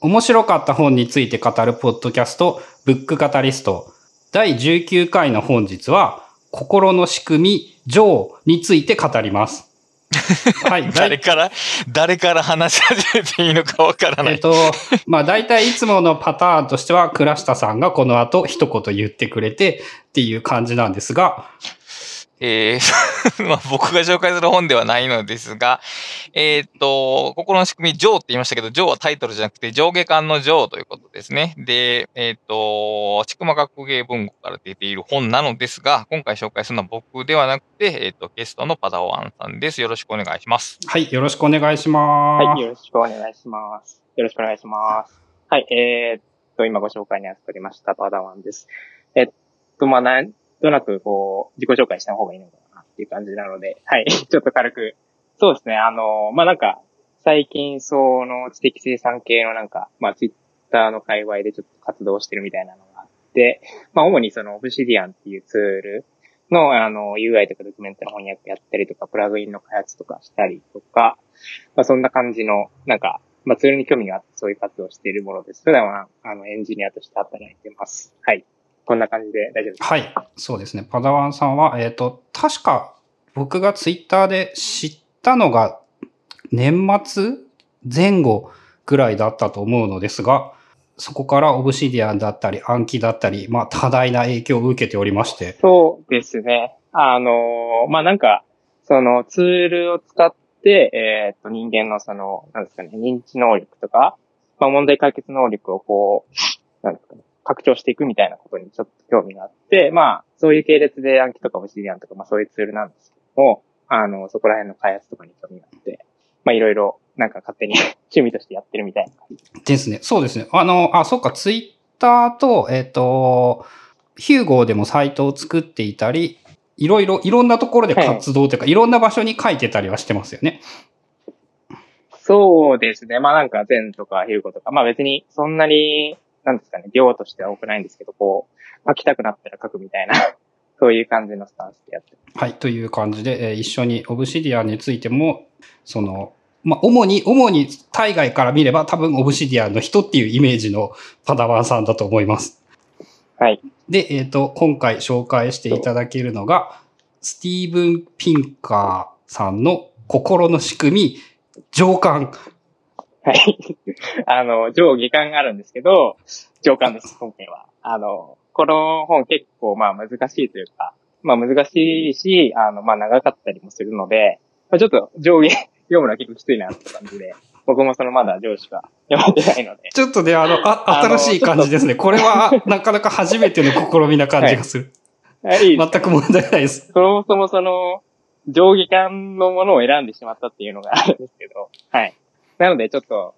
面白かった本について語るポッドキャスト、ブックカタリスト。第19回の本日は、心の仕組み、情について語ります。はい。誰から、誰から話し始めていいのかわからない。えっと、まあ大体いつものパターンとしては、倉下さんがこの後一言言ってくれてっていう感じなんですが、えー まあ、僕が紹介する本ではないのですが、えっ、と、心の仕組み、上って言いましたけど、上はタイトルじゃなくて、上下巻の上ということですね。で、えっ、と、ちくま学芸文庫から出ている本なのですが、今回紹介するのは僕ではなくて、えっ、と、ゲストのパダワンさんです。よろしくお願いします。はい、よろしくお願いします。はい、よろしくお願いします。よろしくお願いします。はい、えー、っと、今ご紹介に預かりましたパダワンです。えっと、まあ、なんとなく、こう、自己紹介した方がいいのかなっていう感じなので、はい、ちょっと軽く。そうですね、あの、まあ、なんか、最近、その知的生産系のなんか、まあ、ツイッターの界隈でちょっと活動してるみたいなのがあって、まあ、主にその、オブシディアンっていうツールの、あの、UI とかドキュメントの翻訳やったりとか、プラグインの開発とかしたりとか、まあ、そんな感じの、なんか、まあ、ツールに興味があってそういう活動をしているものです。普段は、あの、エンジニアとして働いてます。はい。こんな感じで大丈夫ですかはい。そうですね。パダワンさんは、えっ、ー、と、確か僕がツイッターで知ったのが年末前後ぐらいだったと思うのですが、そこからオブシディアンだったり暗記だったり、まあ多大な影響を受けておりまして。そうですね。あの、まあなんか、そのツールを使って、えっ、ー、と人間のその、なんですかね、認知能力とか、まあ問題解決能力をこう、なんですかね、拡張していくみたいなことにちょっと興味があって、まあ、そういう系列で暗記とかオシリアンとか、まあそういうツールなんですけども、あの、そこら辺の開発とかに興味があって、まあいろいろ、なんか勝手に 趣味としてやってるみたいな感じ。ですね。そうですね。あの、あ、そっか、ツイッターと、えっ、ー、と、ヒューゴーでもサイトを作っていたり、いろいろ、いろんなところで活動というか、はい、いろんな場所に書いてたりはしてますよね。そうですね。まあなんか、ゼンとかヒューゴとか、まあ別にそんなになんですかね、量としては多くないんですけど、こう、書きたくなったら書くみたいな そういう感じのスタンスでやってはい、という感じで、えー、一緒にオブシディアンについても、その、まあ、主に、主に海外から見れば多分オブシディアンの人っていうイメージのパダワンさんだと思います。はい。で、えっ、ー、と、今回紹介していただけるのが、スティーブン・ピンカーさんの心の仕組み、上巻はい。あの、上下巻があるんですけど、上巻です、今回は。あの、この本結構まあ難しいというか、まあ難しいし、あの、まあ長かったりもするので、まあ、ちょっと上下 読むのは結構きついなって感じで、僕もそのまだ上司が読めてないので。ちょっとね、あの、あ、新しい感じですね。これはなかなか初めての試みな感じがする。はい、全く問題ないです。そもそもその、上下巻のものを選んでしまったっていうのがあるんですけど、はい。なので、ちょっと、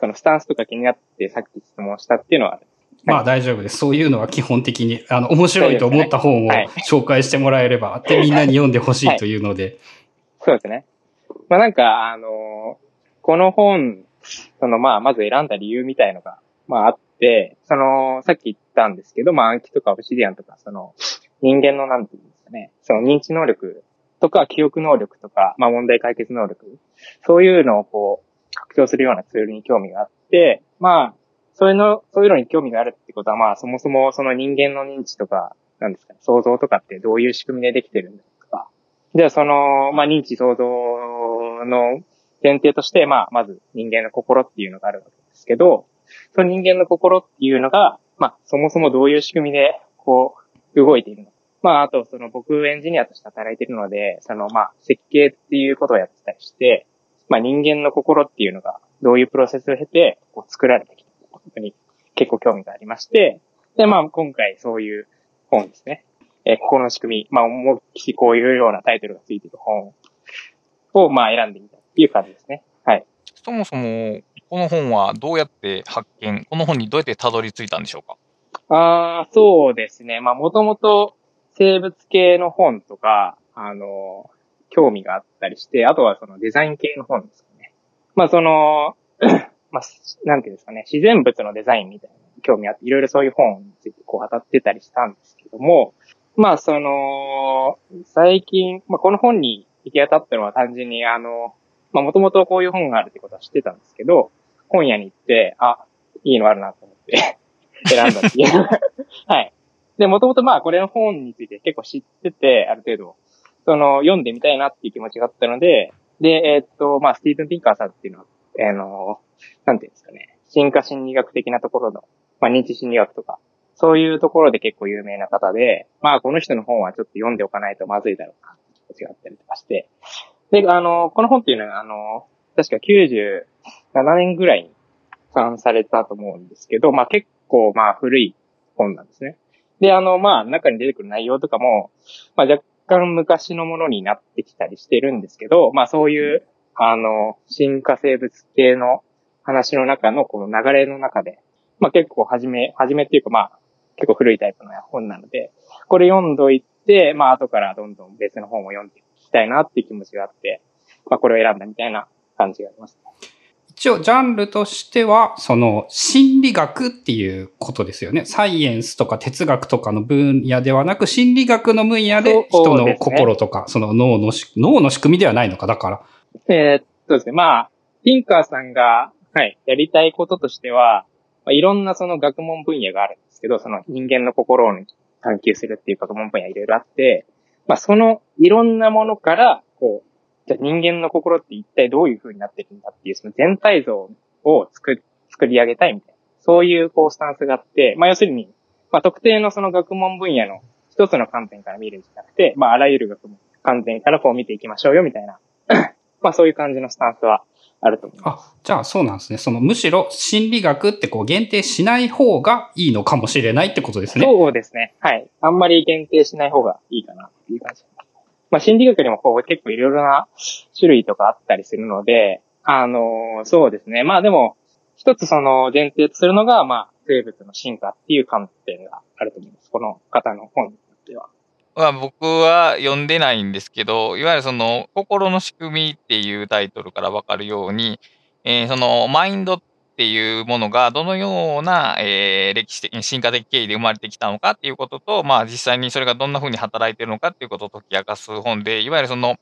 そのスタンスとか気になってさっき質問したっていうのはある。まあ大丈夫です。そういうのは基本的に、あの、面白いと思った本を紹介してもらえれば、で、みんなに読んでほしいというので。そうですね。まあなんか、あの、この本、そのまあ、まず選んだ理由みたいのが、まああって、その、さっき言ったんですけど、まあ暗記とかオブシディアンとか、その、人間のなんていうんですかね、その認知能力とか記憶能力とか、まあ問題解決能力、そういうのをこう、拡張するようなツールに興味があって、まあ、そういうの、そういうのに興味があるってことは、まあ、そもそもその人間の認知とか、なんですかね、想像とかってどういう仕組みでできてるんだとか。じゃあ、その、まあ、認知想像の前提として、まあ、まず人間の心っていうのがあるわけですけど、その人間の心っていうのが、まあ、そもそもどういう仕組みで、こう、動いているのか。まあ、あと、その僕エンジニアとして働いているので、その、まあ、設計っていうことをやってたりして、まあ人間の心っていうのがどういうプロセスを経てこう作られてきたことに結構興味がありまして、で、まあ今回そういう本ですね。えー、心の仕組み、まあ思いっきりこういうようなタイトルがついている本をまあ選んでみたっていう感じですね。はい。そもそも、この本はどうやって発見、この本にどうやってたどり着いたんでしょうか？ああ、そうですね。まあもともと生物系の本とか、あの、興味があったりして、あとはそのデザイン系の本ですかね。まあその、まあ、なんていうんですかね、自然物のデザインみたいな興味あって、いろいろそういう本についてこう当たってたりしたんですけども、まあその、最近、まあこの本に行き当たったのは単純にあの、まあもともとこういう本があるってことは知ってたんですけど、本屋に行って、あ、いいのあるなと思って 選んだっていう。はい。で、もともとまあこれの本について結構知ってて、ある程度、その、読んでみたいなっていう気持ちがあったので、で、えー、っと、まあ、スティーブン・ピンカーさんっていうのは、あの、なんていうんですかね、進化心理学的なところの、まあ、認知心理学とか、そういうところで結構有名な方で、まあ、この人の本はちょっと読んでおかないとまずいだろうな、気持ちがあったりとかして、で、あの、この本っていうのは、あの、確か97年ぐらいに算されたと思うんですけど、まあ結構まあ古い本なんですね。で、あの、まあ中に出てくる内容とかも、まあ若干昔のものになってきたりしてるんですけど、まあそういう、あの、進化生物系の話の中のこの流れの中で、まあ結構初め、初めっていうかまあ結構古いタイプの本なので、これ読んどいて、まあ後からどんどん別の本を読んでいきたいなっていう気持ちがあって、まあこれを選んだみたいな感じがあります。ね一応、ジャンルとしては、その、心理学っていうことですよね。サイエンスとか哲学とかの分野ではなく、心理学の分野で人の心とか、そ、ね,、の脳の脳の仕組みではないのか、だから。えー、っとですね、まあ、ピンカーさんが、はい、やりたいこととしては、まあ、いろんなその学問分野があるんですけど、その人間の心を探求するっていう学問分野いろいろあって、まあ、そのいろんなものから、こう、じゃあ人間の心って一体どういう風になってるんだっていう、その全体像を作作り上げたいみたいな。そういうこうスタンスがあって、まあ要するに、まあ特定のその学問分野の一つの観点から見るんじゃなくて、まああらゆる学問観点からこう見ていきましょうよみたいな。まあそういう感じのスタンスはあると思います。あ、じゃあそうなんですね。そのむしろ心理学ってこう限定しない方がいいのかもしれないってことですね。そうですね。はい。あんまり限定しない方がいいかなっていう感じ。まあ、心理学にもこう結構いろいろな種類とかあったりするので、あのー、そうですね。まあでも、一つその前提とするのが、まあ、生物の進化っていう観点があると思います。この方の本によっては。まあ、僕は読んでないんですけど、いわゆるその、心の仕組みっていうタイトルからわかるように、えー、その、マインドっっていうものがどのような、えー、歴史的進化的経緯で生まれてきたのかっていうことと、まあ実際にそれがどんな風に働いているのかっていうことを解き明かす本で、いわゆるその、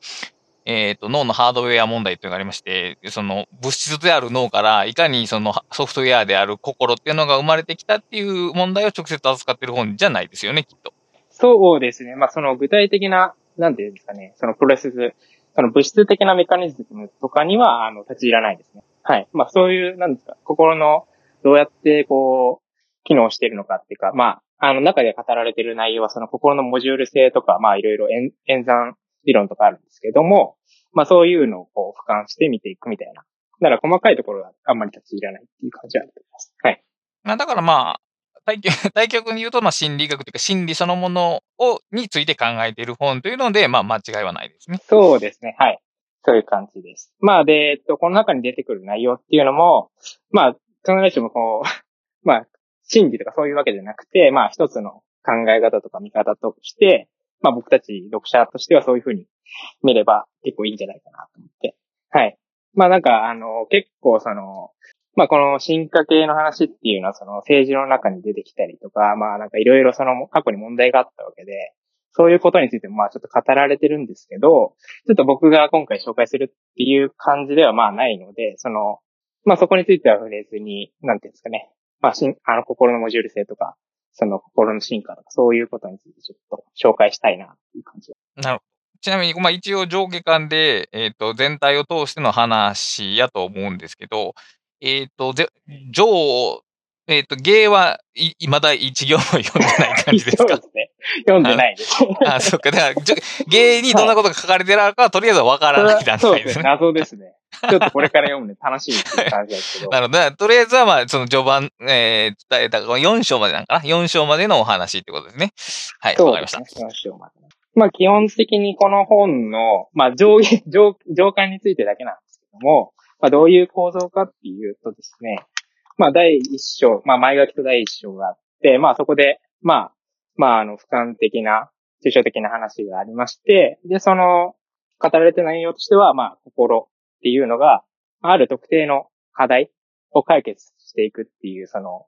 えっ、ー、と、脳のハードウェア問題というのがありまして、その物質である脳から、いかにそのソフトウェアである心っていうのが生まれてきたっていう問題を直接扱っている本じゃないですよね、きっと。そうですね。まあその具体的な、なんていうんですかね、そのプロセス、その物質的なメカニズムとかには、あの、立ち入らないですね。はい。まあそういう、なんですか、心のどうやってこう、機能しているのかっていうか、まあ、あの中で語られている内容はその心のモジュール性とか、まあいろいろ演算理論とかあるんですけども、まあそういうのをこう俯瞰して見ていくみたいな。だから細かいところはあんまり立ち入らないっていう感じはあると思います。はい。まあだからまあ、対局、対局に言うと、まあ心理学というか心理そのものを、について考えている本というので、まあ間違いはないですね。そうですね。はい。そういう感じです。まあ、で、えっと、この中に出てくる内容っていうのも、まあ、必ずしもこう、まあ、真理とかそういうわけじゃなくて、まあ、一つの考え方とか見方として、まあ、僕たち読者としてはそういうふうに見れば結構いいんじゃないかなと思って。はい。まあ、なんか、あの、結構その、まあ、この進化系の話っていうのは、その政治の中に出てきたりとか、まあ、なんかいろいろその過去に問題があったわけで、そういうことについてもまあちょっと語られてるんですけど、ちょっと僕が今回紹介するっていう感じではまあないので、その、まあそこについては触れずに、なんていうんですかね。まあ、しん、あの、心のモジュール性とか、その心の進化とか、そういうことについてちょっと紹介したいなっていう感じ。なるほど。ちなみに、まあ一応上下間で、えっ、ー、と、全体を通しての話やと思うんですけど、えっ、ー、と、ぜ、ジョーえっ、ー、と、芸はい、まだ一行も読んでない感じですか？そうですね。読んでないです。あ、そっか。だから、芸にどんなことが書かれてるのかは、とりあえずわからない段階ですね。謎ですね。ちょっとこれから読むの楽しいっていう感じですけど。なるほど。とりあえずは、まあ、その序盤、えー、伝えた、4章までなんかな ?4 章までのお話ってことですね。はい、わ、かりました。4章まで。まあ、基本的にこの本の、まあ、上下、上、上巻についてだけなんですけども、まあ、どういう構造かっていうとですね、まあ、第一章、まあ、前書きと第一章があって、まあ、そこで、まあ、まあ、あの、俯瞰的な、抽象的な話がありまして、で、その、語られてない内容としては、まあ、心っていうのが、ある特定の課題を解決していくっていう、その、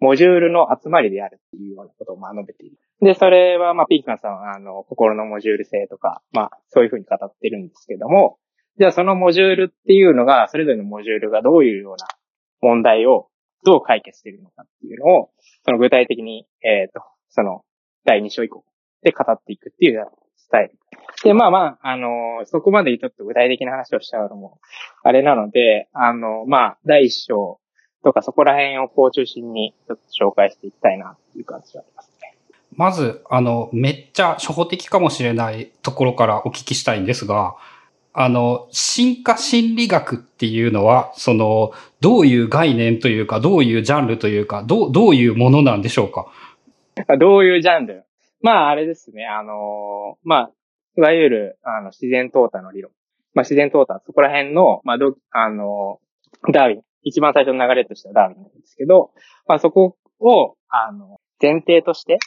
モジュールの集まりであるっていうようなことをまあ述べている。で、それは、まあ、ピーカンさんは、あの、心のモジュール性とか、まあ、そういうふうに語ってるんですけども、じゃあそのモジュールっていうのが、それぞれのモジュールがどういうような問題をどう解決しているのかっていうのを、その具体的に、えっ、と、その、第2章以降で語っていくっていうスタイル。で、まあまあ、あのそこまでちょっと具体的な話をしちゃうのも、あれなので、あの、まあ、第1章とかそこら辺をこう中心にちょっと紹介していきたいなっていう感じはありますね。まず、あの、めっちゃ初歩的かもしれないところからお聞きしたいんですが、あの、進化心理学っていうのは、その、どういう概念というか、どういうジャンルというか、どう、どういうものなんでしょうか？どういうジャンル？まあ、あれですね。あのまあ、いわゆる、あの、自然淘汰の理論。まあ、自然淘汰、そこら辺の、まあ、ど、あのダーウィン。一番最初の流れとしてはダーウィンなんですけど、まあ、そこを、あの、前提として、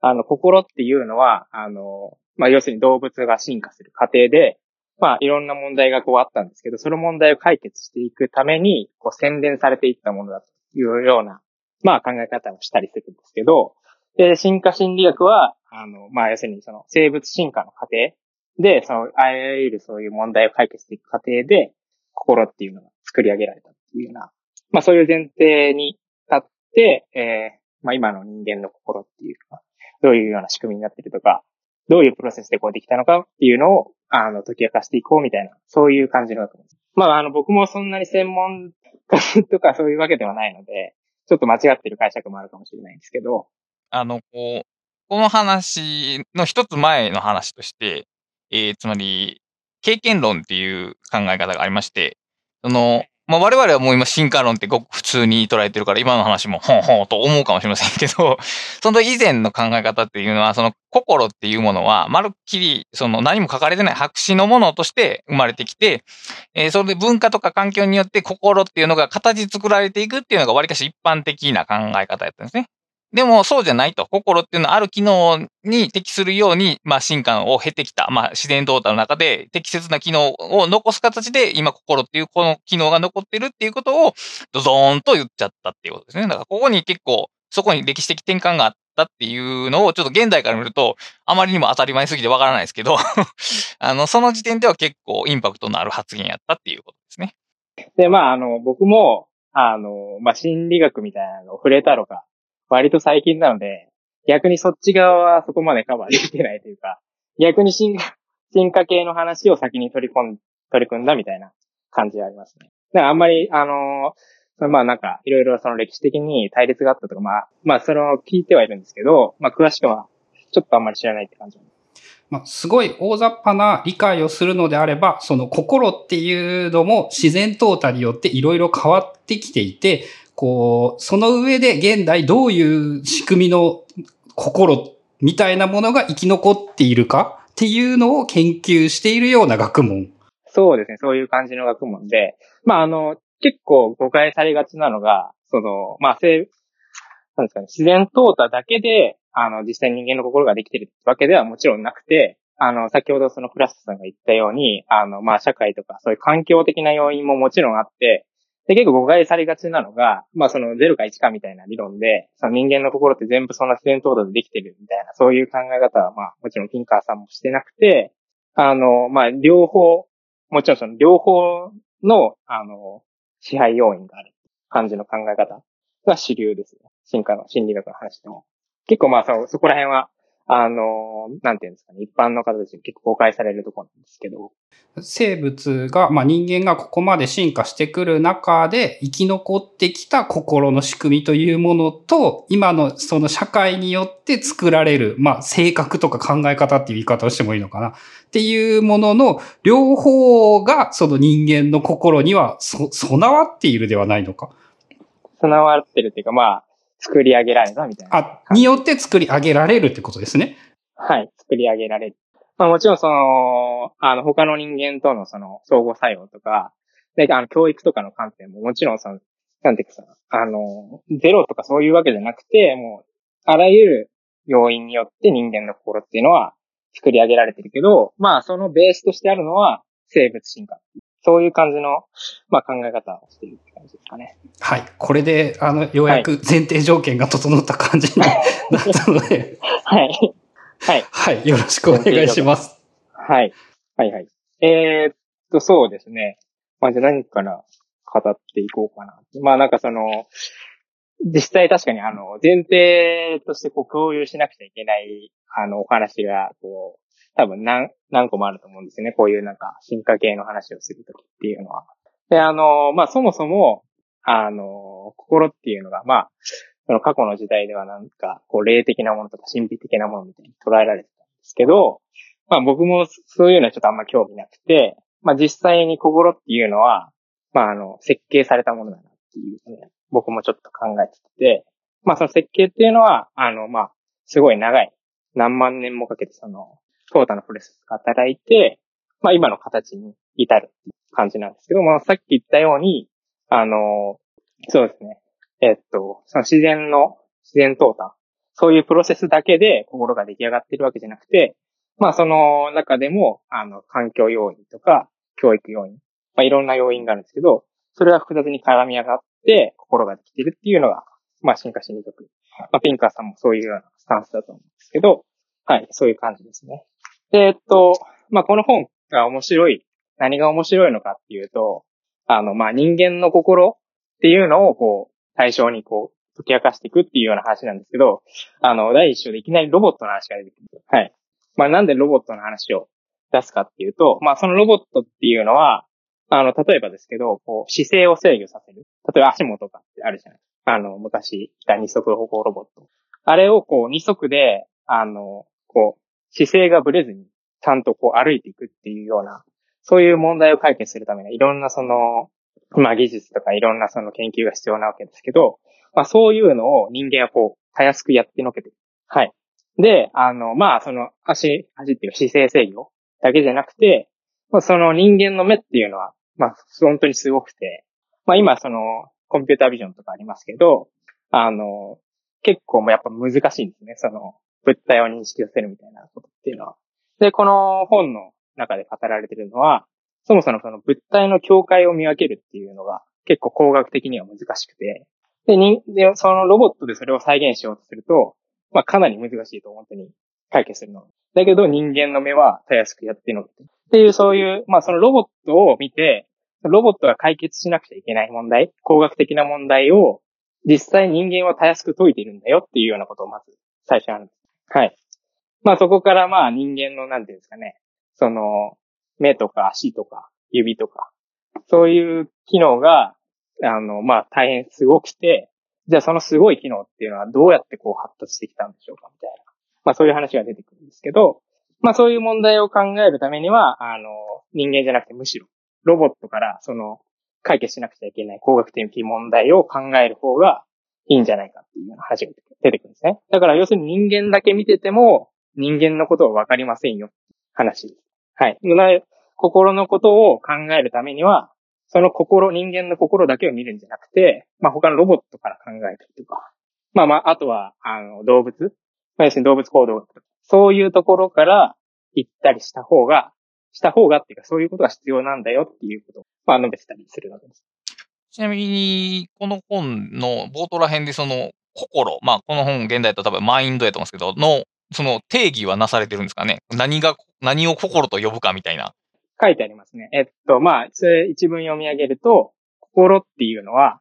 あの、心っていうのは、あの、まあ、要するに動物が進化する過程で、まあ、いろんな問題がこうあったんですけど、その問題を解決していくために、こう、洗練されていったものだというような、まあ、考え方をしたりするんですけど、で、進化心理学は、あの、まあ、要するにその生物進化の過程で、その、あらゆるそういう問題を解決していく過程で、心っていうのが作り上げられたっていうような、まあ、そういう前提に立って、えー、まあ、今の人間の心っていうか、どういうような仕組みになってるとか、どういうプロセスでこうできたのかっていうのを、あの、解き明かしていこうみたいな、そういう感じのだと思います。まあ、あの、僕もそんなに専門家とかそういうわけではないので、ちょっと間違ってる解釈もあるかもしれないんですけど。あの、こう、この話の一つ前の話として、えー、つまり、経験論っていう考え方がありまして、その、まあ、我々はもう今進化論ってごく普通に捉えてるから今の話もほんほんと思うかもしれませんけど、その以前の考え方っていうのは、その心っていうものは、まるっきり、その何も書かれてない白紙のものとして生まれてきて、えー、それで文化とか環境によって心っていうのが形作られていくっていうのが割かし一般的な考え方やったんですね。でもそうじゃないと。心っていうのはある機能に適するように、まあ進化を経てきた。まあ自然動態の中で適切な機能を残す形で、今心っていうこの機能が残ってるっていうことを、ドドーンと言っちゃったっていうことですね。だからここに結構、そこに歴史的転換があったっていうのを、ちょっと現代から見ると、あまりにも当たり前すぎてわからないですけど あの、その時点では結構インパクトのある発言やったっていうことですね。で、まあ、あの、僕も、あの、まあ、心理学みたいなのを触れたのか、割と最近なので、逆にそっち側はそこまでカバーできてないというか、逆に進化、進化系の話を先に取り込ん、取り組んだみたいな感じがありますね。だからあんまり、あの、まあなんか、いろいろその歴史的に対立があったとか、まあ、まあそれを聞いてはいるんですけど、まあ詳しくは、ちょっとあんまり知らないって感じ。まあ、すごい大雑把な理解をするのであれば、その心っていうのも自然淘汰によっていろいろ変わってきていて、こう、その上で現代どういう仕組みの心みたいなものが生き残っているかっていうのを研究しているような学問。そうですね。そういう感じの学問で、まあ、あの、結構誤解されがちなのが、その、まあ、生、なんですかね、自然淘汰だけで、あの、実際人間の心ができてるわけではもちろんなくて、あの、先ほどそのクラスさんが言ったように、あの、まあ、社会とかそういう環境的な要因ももちろんあって、で、結構誤解されがちなのが、まあその0か1かみたいな理論で、その人間の心って全部そんな自然淘汰でできてるみたいな、そういう考え方はまあもちろんキンカーさんもしてなくて、あの、まあ両方、もちろんその両方の、あの、支配要因がある感じの考え方が主流ですね。進化の心理学の話でも。結構まあそ、そこら辺はあの、なんていうんですかね、一般の方たちに結構公開されるところなんですけど。生物が、まあ人間がここまで進化してくる中で生き残ってきた心の仕組みというものと、今のその社会によって作られる、まあ性格とか考え方っていう言い方をしてもいいのかな。っていうものの両方がその人間の心にはそ備わっているではないのか。備わってるっていうかまあ、作り上げられたみたいな。あ、によって作り上げられるってことですね。はい、作り上げられる。まあもちろんその、あの、他の人間とのその、相互作用とか、で、あの、教育とかの観点ももちろんその、なんていうかさ、あの、ゼロとかそういうわけじゃなくて、もう、あらゆる要因によって人間の心っていうのは作り上げられてるけど、まあそのベースとしてあるのは生物進化そういう感じの、まあ、考え方をしているって感じですかね。はい。これで、あの、ようやく前提条件が整った感じになったので。はい。はい。はい。よろしくお願いします。はい。はいはい。えー、っと、そうですね。まあ、じゃあ何から語っていこうかな。まあなんかその、実際確かにあの、前提としてこう共有しなくちゃいけない、あの、お話が、こう、多分何、何個もあると思うんですよね。こういうなんか、進化系の話をするときっていうのは。で、あの、まあ、そもそも、あの、心っていうのが、まあ、その過去の時代ではなんか、こう、霊的なものとか神秘的なものみたいに捉えられてたんですけど、まあ僕もそういうのはちょっとあんま興味なくて、まあ実際に心っていうのは、まああの、設計されたものだなっていうね、僕もちょっと考えてて、まあその設計っていうのは、あの、まあ、すごい長い、何万年もかけてその、トータのプレスが働いて、まあ今の形に至るっていう感じなんですけども、さっき言ったように、あの、そうですね。えっと、その自然の、自然淘汰。そういうプロセスだけで心が出来上がってるわけじゃなくて、まあその中でも、あの、環境要因とか、教育要因、まあいろんな要因があるんですけど、それが複雑に絡み上がって心ができてるっていうのが、まあ進化心理学。まあピンカーさんもそういうようなスタンスだと思うんですけど、はい、そういう感じですね。で、えっと、まあこの本が面白い、何が面白いのかっていうと、あの、まあ人間の心っていうのをこう、対象にこう、解き明かしていくっていうような話なんですけど、あの、第一章でいきなりロボットの話が出てくる。はい。まあなんでロボットの話を出すかっていうと、まあそのロボットっていうのは、あの、例えばですけど、こう、姿勢を制御させる。例えば足元かってあるじゃない。あの、昔いた二足歩行ロボット。あれをこう、二足で、あの、こう、姿勢がぶれずに、ちゃんとこう歩いていくっていうような、そういう問題を解決するためにいろんなその、まあ技術とかいろんなその研究が必要なわけですけど、まあそういうのを人間はこう、たやすくやってのけてる。はい。で、あの、まあその足、足っていう姿勢制御だけじゃなくて、まあその人間の目っていうのは、まあ本当にすごくて、まあ今そのコンピュータービジョンとかありますけど、あの、結構もやっぱ難しいんですね。その物体を認識させるみたいなことっていうのは。で、この本の中で語られてるのは、そもそもその物体の境界を見分けるっていうのが結構工学的には難しくて、で、にでそのロボットでそれを再現しようとすると、まあかなり難しいと本当に解決するの。だけど人間の目はたやすくやってのけて。っていうそういう、まあそのロボットを見て、ロボットが解決しなくちゃいけない問題、工学的な問題を実際人間はたやすく解いているんだよっていうようなことをまず最初なんです。はい。まあそこからまあ人間のなんていうんですかね、その目とか足とか指とか、そういう機能が、あの、まあ大変すごくて、じゃあそのすごい機能っていうのはどうやってこう発達してきたんでしょうかみたいな。まあそういう話が出てくるんですけど、まあそういう問題を考えるためには、あの、人間じゃなくてむしろ、ロボットからその解決しなくちゃいけない工学的問題を考える方がいいんじゃないかっていうような話が出てくるんですね。だから要するに人間だけ見てても人間のことはわかりませんよ。話。はい。心のことを考えるためには、その心、人間の心だけを見るんじゃなくて、まあ他のロボットから考えたりとか、まあまあ、あとは、あの、動物、まあ、要するに動物行動そういうところから行ったりした方が、した方がっていうか、そういうことが必要なんだよっていうことを、まあ述べてたりするわけです。ちなみに、この本の冒頭ら辺でその、心、まあこの本現代と多分マインドやと思うんですけど、の、その定義はなされてるんですかね何が、何を心と呼ぶかみたいな。書いてありますね。えっと、まあ、一文読み上げると、心っていうのは、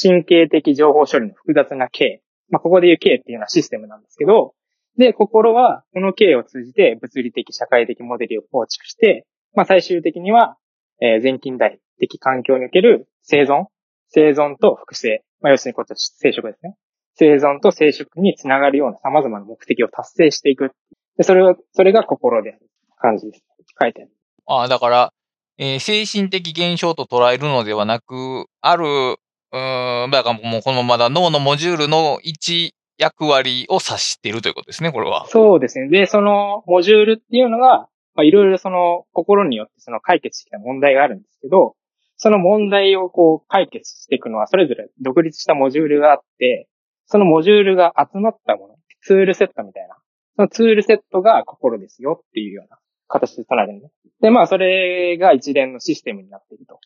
神経的情報処理の複雑な経。まあ、ここで言う経っていうのはシステムなんですけど、で、心は、この経を通じて物理的、社会的モデルを構築して、まあ、最終的には、えー、全近代的環境における生存、生存と複製。まあ、要するにこっちは生殖ですね。生存と生殖につながるような様々な目的を達成していく。で、それを、それが心である感じです。書いてある。ああ、だから、えー、精神的現象と捉えるのではなく、ある、うん、だからもうこのまだ脳のモジュールの一役割を指しているということですね、これは。そうですね。で、そのモジュールっていうのが、まあ、いろいろその心によってその解決してきた問題があるんですけど、その問題をこう解決していくのはそれぞれ独立したモジュールがあって、そのモジュールが集まったもの、ツールセットみたいな、そのツールセットが心ですよっていうような形で唱えるんでまあ、それが一連のシステムになっていると。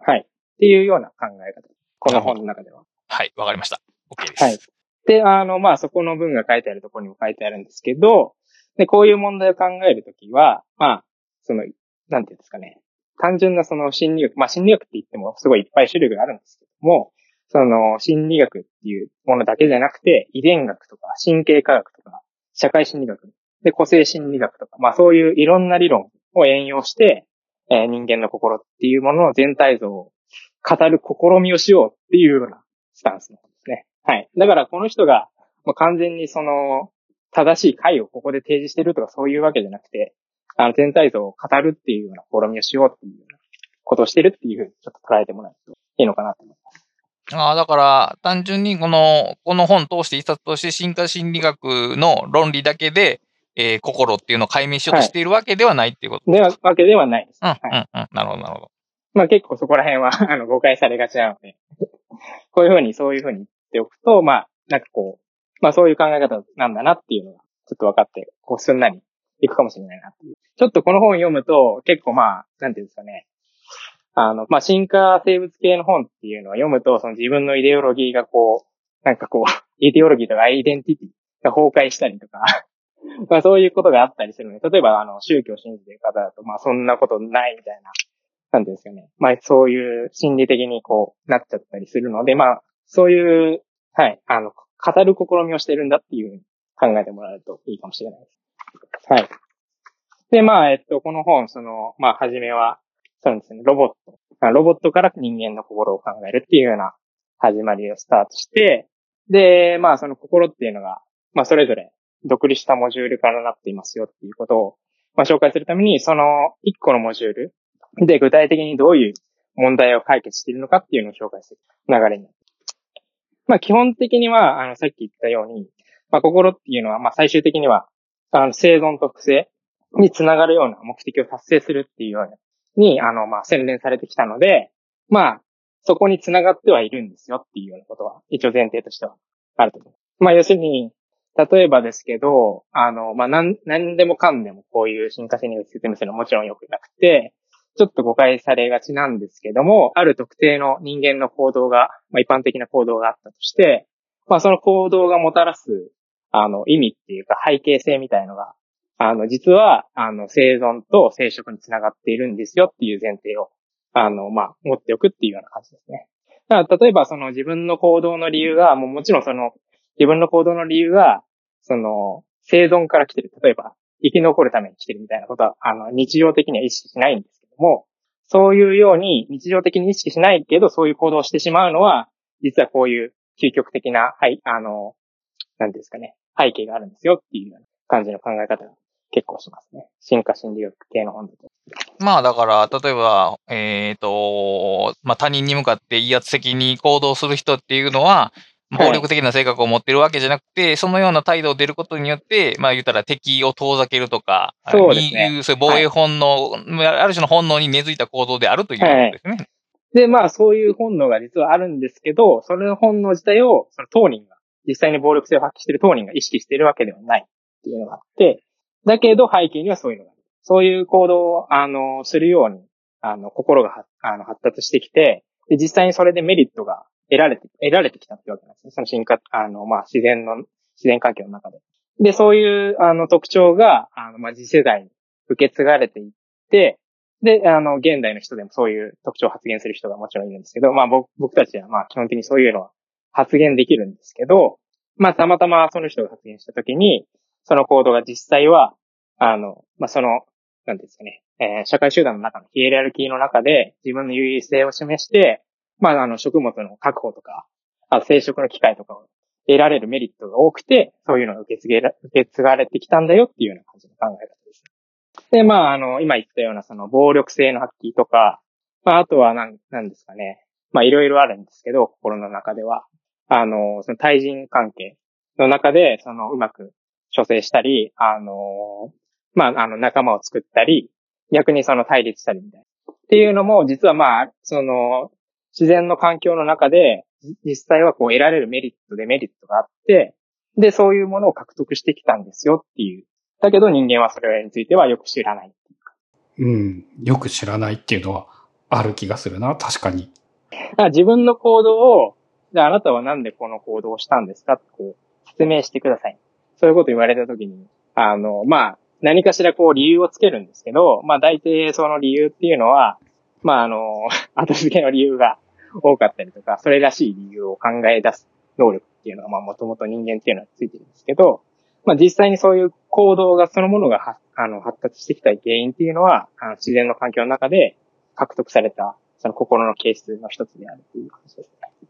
はい。っていうような考え方。この本の中では。はい、わかりました。OK です。はい。で、あの、まあ、そこの文が書いてあるところにも書いてあるんですけど、で、こういう問題を考えるときは、まあ、その、なんていうんですかね。単純なその心理学、まあ心理学って言ってもすごいいっぱい種類があるんですけども、その、心理学っていうものだけじゃなくて、遺伝学とか、神経科学とか、社会心理学、で、個性心理学とか、まあそういういろんな理論を援用して、えー、人間の心っていうものの全体像を語る試みをしようっていうようなスタンスなんですね。はい。だからこの人が、もう完全にその、正しい解をここで提示してるとかそういうわけじゃなくて、あの、全体像を語るっていうような試みをしようっていうようなことをしてるっていうふうにちょっと捉えてもらえるといいのかなと思います。ああ、だから、単純にこの、この本通して一冊として進化心理学の論理だけで、えー、心っていうのを解明しようとしているわけではないっていうことでは、わけではないです。うん、はい、うん、うん。なるほど、なるほど。まあ結構そこら辺は あの、誤解されがちなのでこういうふうに、そういうふうに言っておくと、まあ、なんかこう、まあそういう考え方なんだなっていうのが、ちょっと分かって、こう、すんなりいくかもしれないなっていう。ちょっとこの本読むと、結構まあ、なんていうんですかね。あの、まあ、進化生物系の本っていうのを読むと、その自分のイデオロギーがこう、なんかこう、イデオロギーとかアイデンティティが崩壊したりとか まあそういうことがあったりするので、例えばあの、宗教信じてる方だと、まあそんなことないみたいな、なんですかね。まあそういう心理的にこう、なっちゃったりするので、まあ、そういう、はい、あの、語る試みをしてるんだっていうふうに考えてもらえるといいかもしれないです。はい。で、まあ、えっと、この本、その、まあ、はじめは、そうですね、ロボット。ロボットから人間の心を考えるっていうような始まりをスタートして、で、まあ、その心っていうのが、まあ、それぞれ独立したモジュールからなっていますよっていうことを、まあ、紹介するために、その一個のモジュールで具体的にどういう問題を解決しているのかっていうのを紹介する流れに。まあ、基本的には、あの、さっき言ったように、まあ、心っていうのは、まあ、最終的には、あの、生存と複製につながるような目的を達成するっていうような、に、あの、まあ、洗練されてきたので、まあ、そこにつながってはいるんですよっていうようなことは、一応前提としてはあると思う。まあ、要するに、例えばですけど、あの、まあ、なん、なんでもかんでもこういう進化心理学説明するのはもちろん良くなくて、ちょっと誤解されがちなんですけども、ある特定の人間の行動が、まあ、一般的な行動があったとして、まあ、その行動がもたらす、あの、意味っていうか背景性みたいのがあの、実は、あの、生存と生殖につながっているんですよっていう前提を、あの、まあ、持っておくっていうような感じですね。だから、例えば、その自分の行動の理由が、もうもちろんその、自分の行動の理由が、その、生存から来てる。例えば、生き残るために来てるみたいなことは、あの、日常的には意識しないんですけども、そういうように日常的に意識しないけど、そういう行動をしてしまうのは、実はこういう究極的な、はい、あの、なんですかね、背景があるんですよっていうような感じの考え方結構しますね。進化心理学系の本だと。まあだから、例えば、えっ、ー、と、まあ他人に向かって威圧的に行動する人っていうのは、暴力的な性格を持ってるわけじゃなくて、はい、そのような態度を出ることによって、まあ言ったら敵を遠ざけるとか、そうですね。いうそういう防衛本能、はい、ある種の本能に根付いた行動であるということですね。はい、で、まあそういう本能が実はあるんですけど、その本能自体を、その当人が、実際に暴力性を発揮している当人が意識しているわけではないっていうのがあって、だけど背景にはそういうのがある。そういう行動を、あの、するように、あの、心があの発達してきて、で、実際にそれでメリットが得られて、得られてきたってわけなんですね。その進化、あの、まあ、自然の、自然環境の中で。で、そういう、あの、特徴が、あの、まあ、次世代に受け継がれていって、で、あの、現代の人でもそういう特徴を発言する人がもちろんいるんですけど、まあ、僕、僕たちは、まあ、基本的にそういうのは発言できるんですけど、まあ、たまたまその人が発言したときに、その行動が実際は、あの、まあ、その、なんですかね、えー、社会集団の中のヒエラルキーの中で自分の優位性を示して、まあ、あの、食物の確保とか、あ生殖の機会とかを得られるメリットが多くて、そういうのが受け継げら受け継がれてきたんだよっていうような感じの考え方です。で、まあ、あの、今言ったようなその暴力性の発揮とか、まあ、あとはなん、なんですかね。まあ、いろいろあるんですけど、心の中では。あの、その対人関係の中で、その、うまく処世したり、あの、まあ、あの、仲間を作ったり、逆にその対立したりみたいな。っていうのも、実はまあ、その、自然の環境の中で、実際はこう得られるメリット、デメリットがあって、で、そういうものを獲得してきたんですよっていう。だけど人間はそれについてはよく知らないうん。よく知らないっていうのはある気がするな、確かに。自分の行動を、じゃああなたはなんでこの行動をしたんですかってこう説明してください。そういうこと言われたときに、あの、まあ、何かしらこう理由をつけるんですけど、まあ大体その理由っていうのは、まああの、後付けの理由が多かったりとか、それらしい理由を考え出す能力っていうのが、まあもともと人間っていうのはついてるんですけど、まあ実際にそういう行動がそのものがあの発達してきた原因っていうのは、あの自然の環境の中で獲得された、その心の形質の一つであるという話ですね。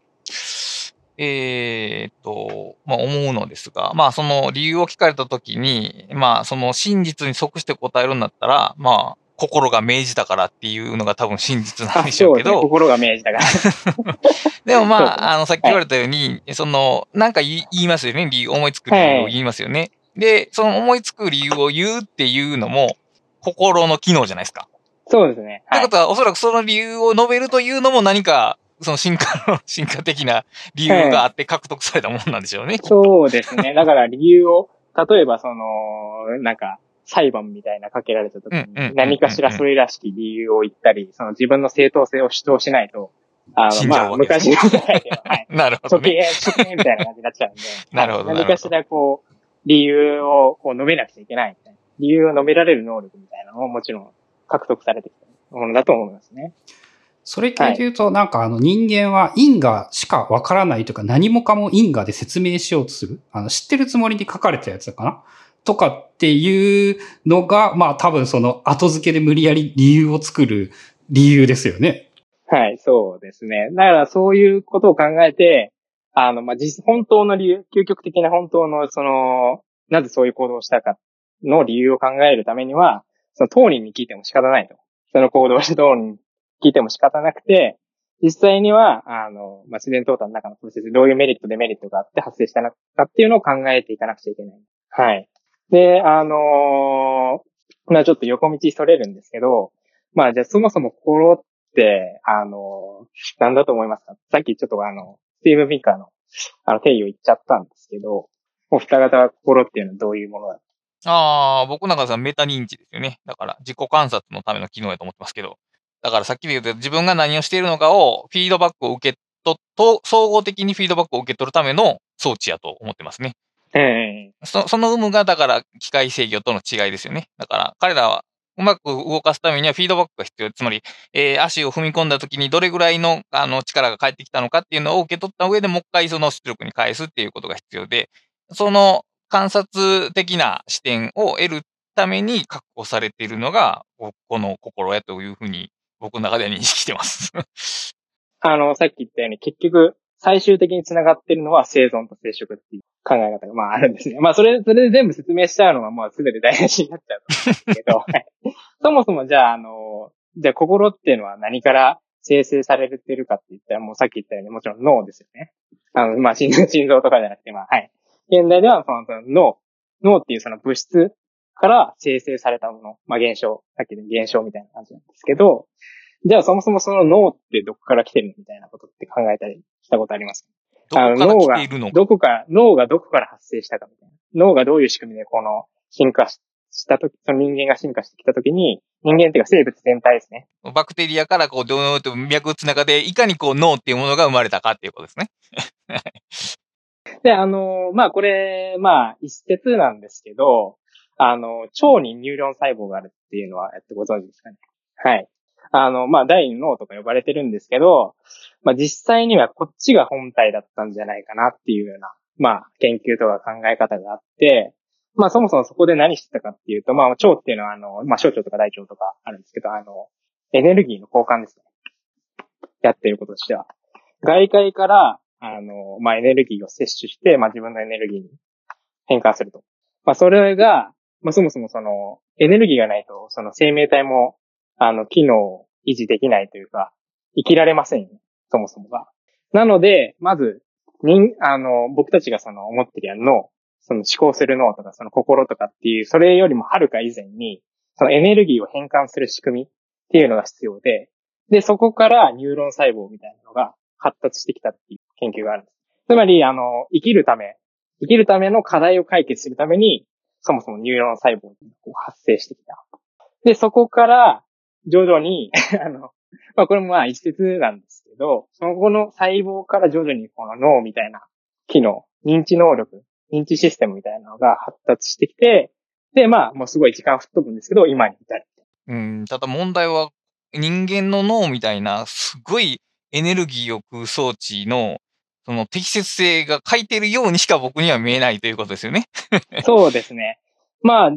えーっと、まあ思うのですが、まあその理由を聞かれたときに、まあその真実に即して答えるんだったら、まあ心が命じたからっていうのが多分真実なんでしょうけそうですねど、心が命じたから。でもまあ、あの、さっき言われたように、その、なんか言いますよね。理由、思いつく理由を言いますよね。で、その思いつく理由を言うっていうのも、心の機能じゃないですか。そうですね。はいということは、おそらくその理由を述べるというのも何か、その進化の、進化的な理由があって獲得されたものなんでしょうね。そうですね。だから理由を、例えばその、なんか、裁判みたいなかけられた時に、何かしらそれらしき理由を言ったり、その自分の正当性を主張しないと、あの、まあ、昔の時代では、はい。なるほど処刑ね。、処刑みたいな感じになっちゃうんで。なるほどなるほど何かしらこう、理由をこう述べなくちゃいけないみたいな。理由を述べられる能力みたいなのももちろん獲得されてきたものだと思いますね。それ系で言うと、なんかあの人間は因果しかわからないというか何もかも因果で説明しようとする。あの知ってるつもりに書かれたやつだかなとかっていうのが、まあ多分その後付けで無理やり理由を作る理由ですよね。はい、そうですね。だからそういうことを考えて、あの、まあ、実、本当の理由、究極的な本当の、その、なぜそういう行動をしたかの理由を考えるためには、その当人に聞いても仕方ないと。その行動をした当人に聞いても仕方なくて、実際には、あの、まあ、自然淘汰の中のプロセスどういうメリット、デメリットがあって発生したのかっていうのを考えていかなくちゃいけない。はい。で、あのーまあ、ちょっと横道それるんですけど、まあ、じゃあそもそも心って、あの、なんだと思いますか？さっきちょっとあの、スティーブ・ビンカーの、あの、定義を言っちゃったんですけど、お二方は心っていうのはどういうものだああ、僕なんかさ、メタ認知ですよね。だから、自己観察のための機能やと思ってますけど。だからさっきで言うと、自分が何をしているのかを、フィードバックを受けと、と、総合的にフィードバックを受け取るための装置やと思ってますね。ええそその有無が、だから、機械制御との違いですよね。だから、彼らは、うまく動かすためにはフィードバックが必要。つまり、えー足を踏み込んだ時にどれぐらいのあの力が返ってきたのかっていうのを受け取った上でもう一回その出力に返すっていうことが必要で、その観察的な視点を得るために確保されているのが、ここの心やというふうに僕の中で認識してます。あの、さっき言ったように結局、最終的に繋がってるのは生存と生殖っていう考え方が、まああるんですね。まあそれ、それで全部説明しちゃうのはもうすべて台無しになっちゃうと思うんですけど、そもそもじゃあ、あの、じゃあ心っていうのは何から生成されてるかって言ったら、もうさっき言ったようにもちろん脳ですよね。あの、まあ心心臓とかじゃなくて、まあはい。現代ではそのその脳、脳っていうその物質から生成されたもの、まあ現象、さっきの現象みたいな感じなんですけど、じゃあそもそもその脳ってどこから来てるのみたいなことって考えたりしたことありますどこから来ているのか。どこから、脳がどこから発生したかみたいな。脳がどういう仕組みでこの進化ししたとき、その人間が進化してきたときに、人間っていうか生物全体ですね。バクテリアからこう、どうと脈打つ中で、いかにこう脳っていうものが生まれたかっていうことですね。で、あの、まあこれ、まあ一説なんですけど、あの、腸にニューロン細胞があるっていうのは、えっと、ご存知ですかね。はい。あの、まあ第二脳とか呼ばれてるんですけど、まあ実際にはこっちが本体だったんじゃないかなっていうような、まあ研究とか考え方があって、まあそもそもそこで何してたかっていうと、まあ腸っていうのはあの、まあ小腸とか大腸とかあるんですけど、あの、エネルギーの交換ですね。やってることとしては。外界から、あの、まあエネルギーを摂取して、まあ自分のエネルギーに変換すると。まあそれが、まあそもそもその、エネルギーがないと、その生命体も、あの、機能を維持できないというか、生きられません。そもそもが。なので、まず、人、あの、僕たちがその思ってるやん脳、その思考する脳とか、その心とかっていう、それよりもはるか以前に、そのエネルギーを変換する仕組みっていうのが必要で、で、そこからニューロン細胞みたいなのが発達してきたっていう研究があるんです。つまり、あの、生きるため、生きるための課題を解決するために、そもそもニューロン細胞が発生してきた。で、そこから、徐々に、あの、まあこれもまあ一説なんですけど、その後の細胞から徐々にこの脳みたいな機能、認知能力、認知システムみたいなのが発達してきて、で、まあもうすごい時間吹っ飛ぶんですけど、今に至る。うん、ただ問題は、人間の脳みたいな、すごいエネルギーを食う装置の、その適切性が書いてるようにしか僕には見えないということですよね。そうですね。まあ、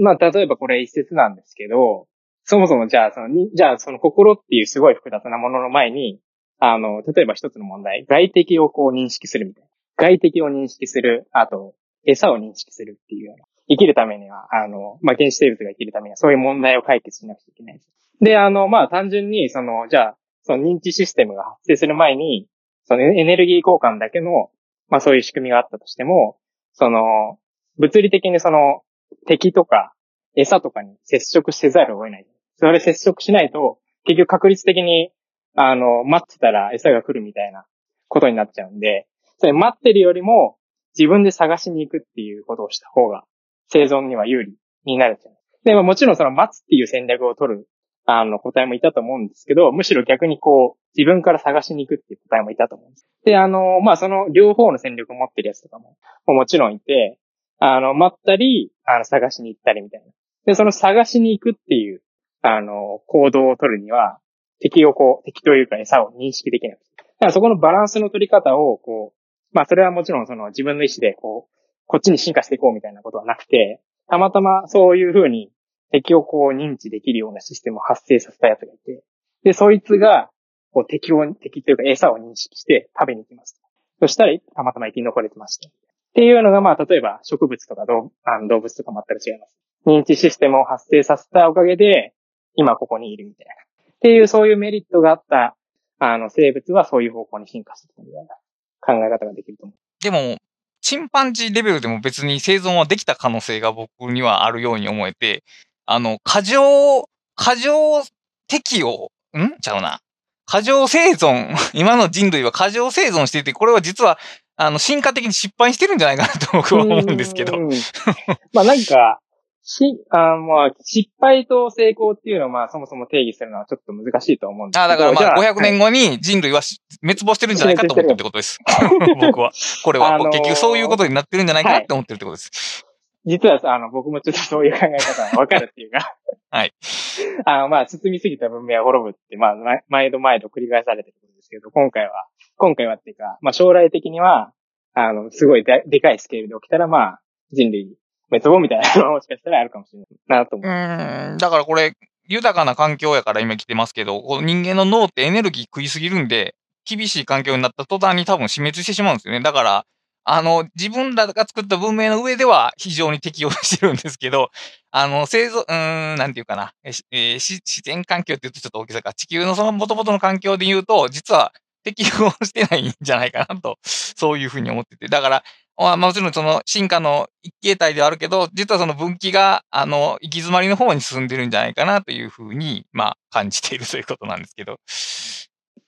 まあ、例えばこれ一説なんですけど、そもそもじゃあ、その、じゃあ、その心っていうすごい複雑なものの前に、あの、例えば一つの問題、外敵をこう認識するみたいな。外敵を認識する、あと、餌を認識するっていうような。生きるためには、あの、まあ、原始生物が生きるためには、そういう問題を解決しなくちゃいけないです。で、あの、まあ、単純に、その、じゃあ、その認知システムが発生する前に、そのエネルギー交換だけの、まあ、そういう仕組みがあったとしても、その、物理的にその、敵とか、餌とかに接触せざるを得ない。それ接触しないと、結局確率的に、あの、待ってたら餌が来るみたいなことになっちゃうんで、それ待ってるよりも、自分で探しに行くっていうことをした方が、生存には有利になるじゃない。で、ももちろんその待つっていう戦略を取る、あの、答えもいたと思うんですけど、むしろ逆にこう、自分から探しに行くっていう答えもいたと思うんです。で、あの、まあ、その両方の戦略を持ってるやつとかも、もちろんいて、あの、待ったり、あの、探しに行ったりみたいな。で、その探しに行くっていう、あの、行動を取るには、敵をこう、敵というか餌を認識できない。だからそこのバランスの取り方を、こう、まあそれはもちろんその自分の意思でこう、こっちに進化していこうみたいなことはなくて、たまたまそういうふうに敵をこう認知できるようなシステムを発生させたやつがいて、で、そいつが、こう敵を、敵というか餌を認識して食べに行きます。そしたら、たまたま生き残れてました。っていうのが、まあ、例えば植物とか動あの動物とか全く違います。認知システムを発生させたおかげで、今ここにいるみたいな。っていう、そういうメリットがあった、あの、生物はそういう方向に進化してきたみたいな考え方ができると思う。でも、チンパンジーレベルでも別に生存はできた可能性が僕にはあるように思えて、あの、過剰、過剰適応、ん？ちゃうな。過剰生存、今の人類は過剰生存していて、これは実は、あの、進化的に失敗してるんじゃないかなと僕は思うんですけど。まあなんか、し、あまあ、失敗と成功っていうのは、まあ、そもそも定義するのはちょっと難しいと思うんですけど。あだからまあ、500年後に人類は滅亡してるんじゃないかと思ってるってことです。僕は。これは、あのー、結局そういうことになってるんじゃないかなって思ってるってことです。実は、あの、僕もちょっとそういう考え方がわかるっていうか はい。あの、まあ、進みすぎた文明は滅ぶって、まあ、毎度毎度繰り返されてることですけど、今回は、今回はっていうか、まあ、将来的には、あの、すごいででかいスケールで起きたら、まあ、人類滅亡みたいなのはもしかしたらあるかもしれないなと思う。うん。だからこれ、豊かな環境やから今来てますけど、こ人間の脳ってエネルギー食いすぎるんで、厳しい環境になった途端に多分死滅してしまうんですよね。だから、あの、自分らが作った文明の上では非常に適応してるんですけど、あの、生存、うん、なんていうかな、えー、自然環境って言うとちょっと大きさか、地球のその元々の環境で言うと、実は適応してないんじゃないかなと、そういうふうに思ってて。だから、まあ、もちろんその進化の一形態ではあるけど、実はその分岐が、あの、行き詰まりの方に進んでるんじゃないかなというふうに、まあ、感じているということなんですけど。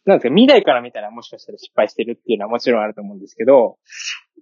なんですか、未来から見たらもしかしたら失敗してるっていうのはもちろんあると思うんですけど、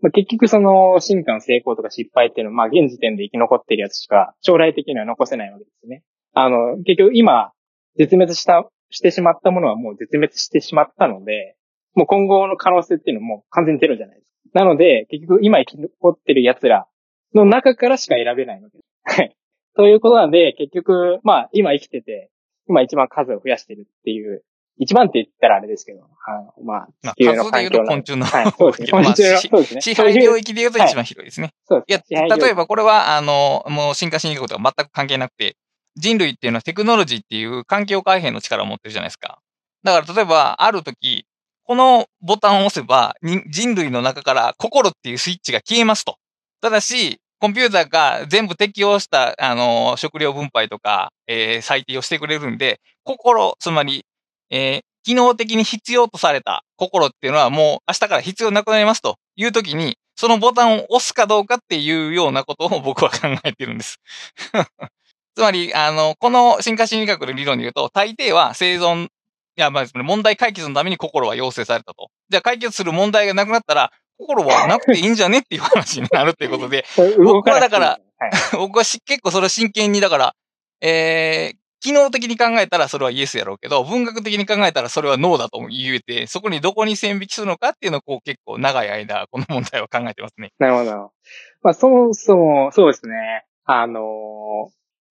まあ、結局その進化の成功とか失敗っていうのは、まあ、現時点で生き残ってるやつしか将来的には残せないわけですね。あの、結局今、絶滅した、してしまったものはもう絶滅してしまったので、もう今後の可能性っていうのはもう完全にゼロじゃないですかなので、結局今生き残ってる奴らの中からしか選べないので。はい。ということなんで、結局、まあ今生きてて、今一番数を増やしてるっていう、一番って言ったらあれですけど、あのまあ、地球の環境の。昆虫の。はい、そうですね。昆虫の、そうですね。支配領域で言うと一番広いですね。そうですね。いや、例えばこれは、あの、もう進化しに行くことは全く関係なくて、人類っていうのはテクノロジーっていう環境改変の力を持ってるじゃないですか。だから例えば、ある時、このボタンを押せば、人類の中から心っていうスイッチが消えますと。ただし、コンピューターが全部適用した、あの、食料分配とか、えー、最低をしてくれるんで、心、つまり、えー、機能的に必要とされた心っていうのはもう明日から必要なくなりますというときに、そのボタンを押すかどうかっていうようなことを僕は考えてるんです。つまり、あの、この進化心理学の理論で言うと、大抵は生存いや、まあ、問題解決のために心は要請されたと。じゃあ解決する問題がなくなったら、心はなくていいんじゃねっていう話になるっていうことで、僕はだから、はい、僕は結構それは真剣に、だから、えー、機能的に考えたらそれはイエスやろうけど、文学的に考えたらそれはノーだと言えて、そこにどこに線引きするのかっていうのをこう結構長い間、この問題を考えてますね。なるほど。まあ、そもそも、そうですね。あのー、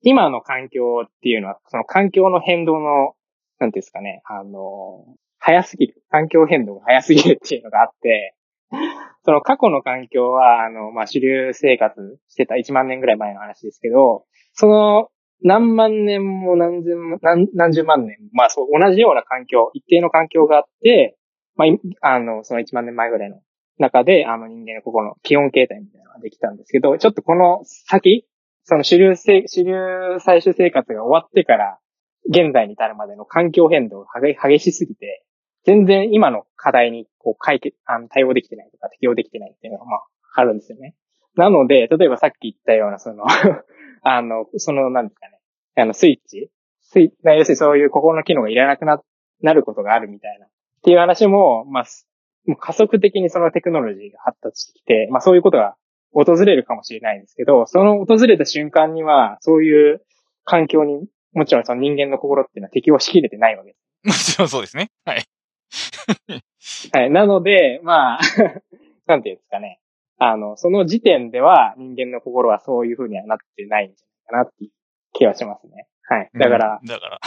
今の環境っていうのは、その環境の変動のなんていうんですかね、あの、早すぎる。環境変動が早すぎるっていうのがあって、その過去の環境は、あの、まあ、主流生活してた1万年ぐらい前の話ですけど、その何万年も何千も何何十万年、まあそう、同じような環境、一定の環境があって、まあ、あの、その1万年前ぐらいの中で、あの人間のここの気温形態みたいなのができたんですけど、ちょっとこの先、その主流せ、主流最終生活が終わってから、現在に至るまでの環境変動が激激しすぎて、全然今の課題にこう解決、あの対応できてないとか適応できてないっていうのがまああるんですよね。なので、例えばさっき言ったようなその、あの、そのなんですかね、あのスイッチスイ要するにそういう心の機能がいらなくな、なることがあるみたいな。っていう話も、まあ、すもう加速的にそのテクノロジーが発達してきて、まあそういうことが訪れるかもしれないんですけど、その訪れた瞬間には、そういう環境に、もちろんその人間の心っていうのは適応しきれてないわけです。もちろんそうですね。はい。はい。なので、まあ、なんていうんですかね。あの、その時点では人間の心はそういう風にはなってないんじゃないかなっていう気はしますね。はい。だから、うんだから、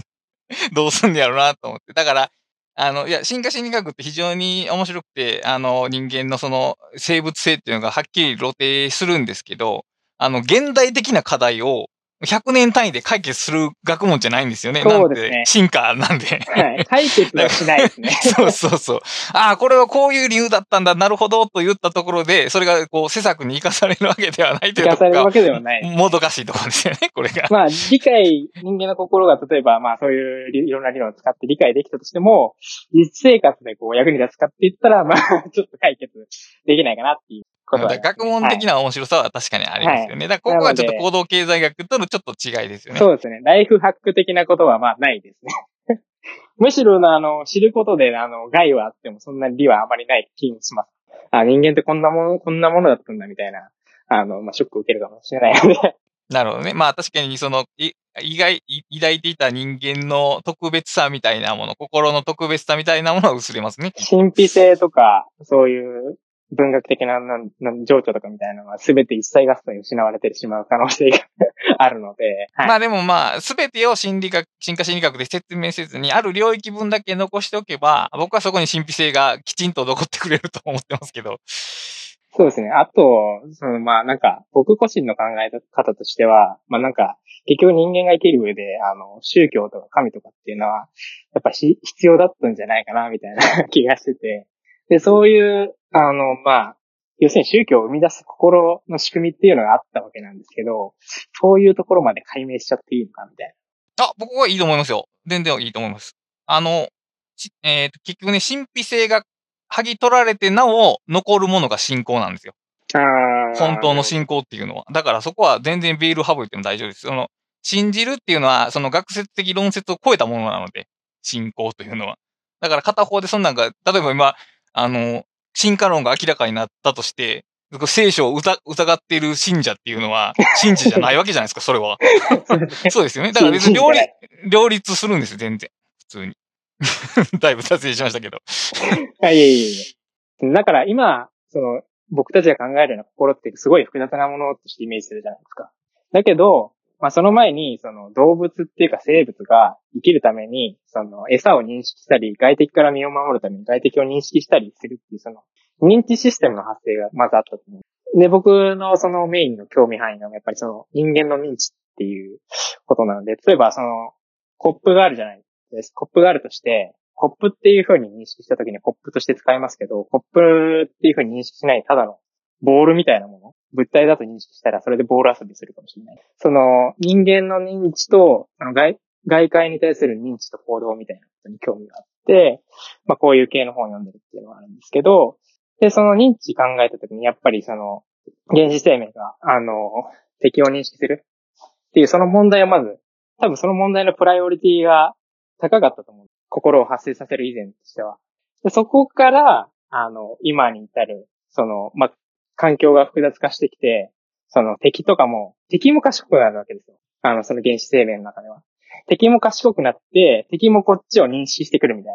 どうすんねやろうなと思って。だから、あの、いや、進化心理学って非常に面白くて、あの、人間のその生物性っていうのがはっきり露呈するんですけど、あの、現代的な課題を100年単位で解決する学問じゃないんですよね。そうですねなんで進化なんで。はい。解決はしないですね。そうそうそう。ああ、これはこういう理由だったんだ、なるほど、と言ったところで、それがこう、施策に生かされるわけではないというところが生かされるわ、けではない。もどかしいところですよね、これが。まあ、理解、人間の心が例えば、まあそういういろんな理論を使って理解できたとしても、実生活でこう役に立つかって言ったら、まあ、ちょっと解決できないかなっていう学問的な面白さは確かにありますよね。だからここはちょっと行動経済学とのちょっと違いですよね。そうですね。ライフハック的なことはまあないですね。むしろ、あの、知ることで、あの、害はあってもそんなに利はあまりない気もします。あ、人間ってこんなもの、こんなものだったんだみたいな、あの、まあ、ショックを受けるかもしれないので。なるほどね。まあ確かにその、い意外、い抱いていた人間の特別さみたいなもの、心の特別さみたいなものは薄れますね。神秘性とか、そういう文学的ななんなん情緒とかみたいなのは全て一切合切に失われてしまう可能性が あるので、はいまあでもまあ、すべてを心理学、進化心理学で説明せずに、ある領域分だけ残しておけば、僕はそこに神秘性がきちんと残ってくれると思ってますけど。そうですね。あと、そのまあなんか、僕個人の考え方としては、まあなんか、結局人間が生きる上で、あの、宗教とか神とかっていうのは、やっぱし必要だったんじゃないかな、みたいな 気がしてて。で、そういう、あの、まあ、要するに宗教を生み出す心の仕組みっていうのがあったわけなんですけど、そういうところまで解明しちゃっていいのか、みたいあ、僕はいいと思いますよ。全然いいと思います。あの、しえーと結局ね、神秘性が剥ぎ取られてなお残るものが信仰なんですよ。本当の信仰っていうのは。だからそこは全然ビール省いても大丈夫です。その、信じるっていうのは、その学説的論説を超えたものなので、信仰というのは。だから片方でそんなんが、例えば今、あの、進化論が明らかになったとして、聖書を疑疑っている信者っていうのは、信者じゃないわけじゃないですか、それは。そうですよね。だから別に両立両立するんですよ、全然。普通に。だいぶ達成しましたけど。あいえいえいえ。だから今、その、僕たちが考えるような心ってすごい複雑なものとしてイメージするじゃないですか。だけど、まあその前に、その動物っていうか生物が生きるために、その餌を認識したり、外敵から身を守るために外敵を認識したりするっていう、その認知システムの発生がまずあったと思う。で、僕のそのメインの興味範囲がやっぱりその人間の認知っていうことなので、例えばそのコップがあるじゃないですか。コップがあるとして、コップっていう風に認識したときにコップとして使いますけど、コップっていう風に認識しないただのボールみたいなもの、物体だと認識したらそれでボール遊びするかもしれない。その人間の認知と、あの外外界に対する認知と行動みたいなことに興味があって、まあこういう系の本を読んでるっていうのがあるんですけど、で、その認知考えたときにやっぱりその原始生命が、あの、敵を認識するっていうその問題はまず、多分その問題のプライオリティが高かったと思う。心を発生させる以前としては。でそこから、あの、今に至る、その、まあ、環境が複雑化してきて、その敵とかも、敵も賢くなるわけですよ。あの、その原始生命の中では。敵も賢くなって、敵もこっちを認識してくるみたい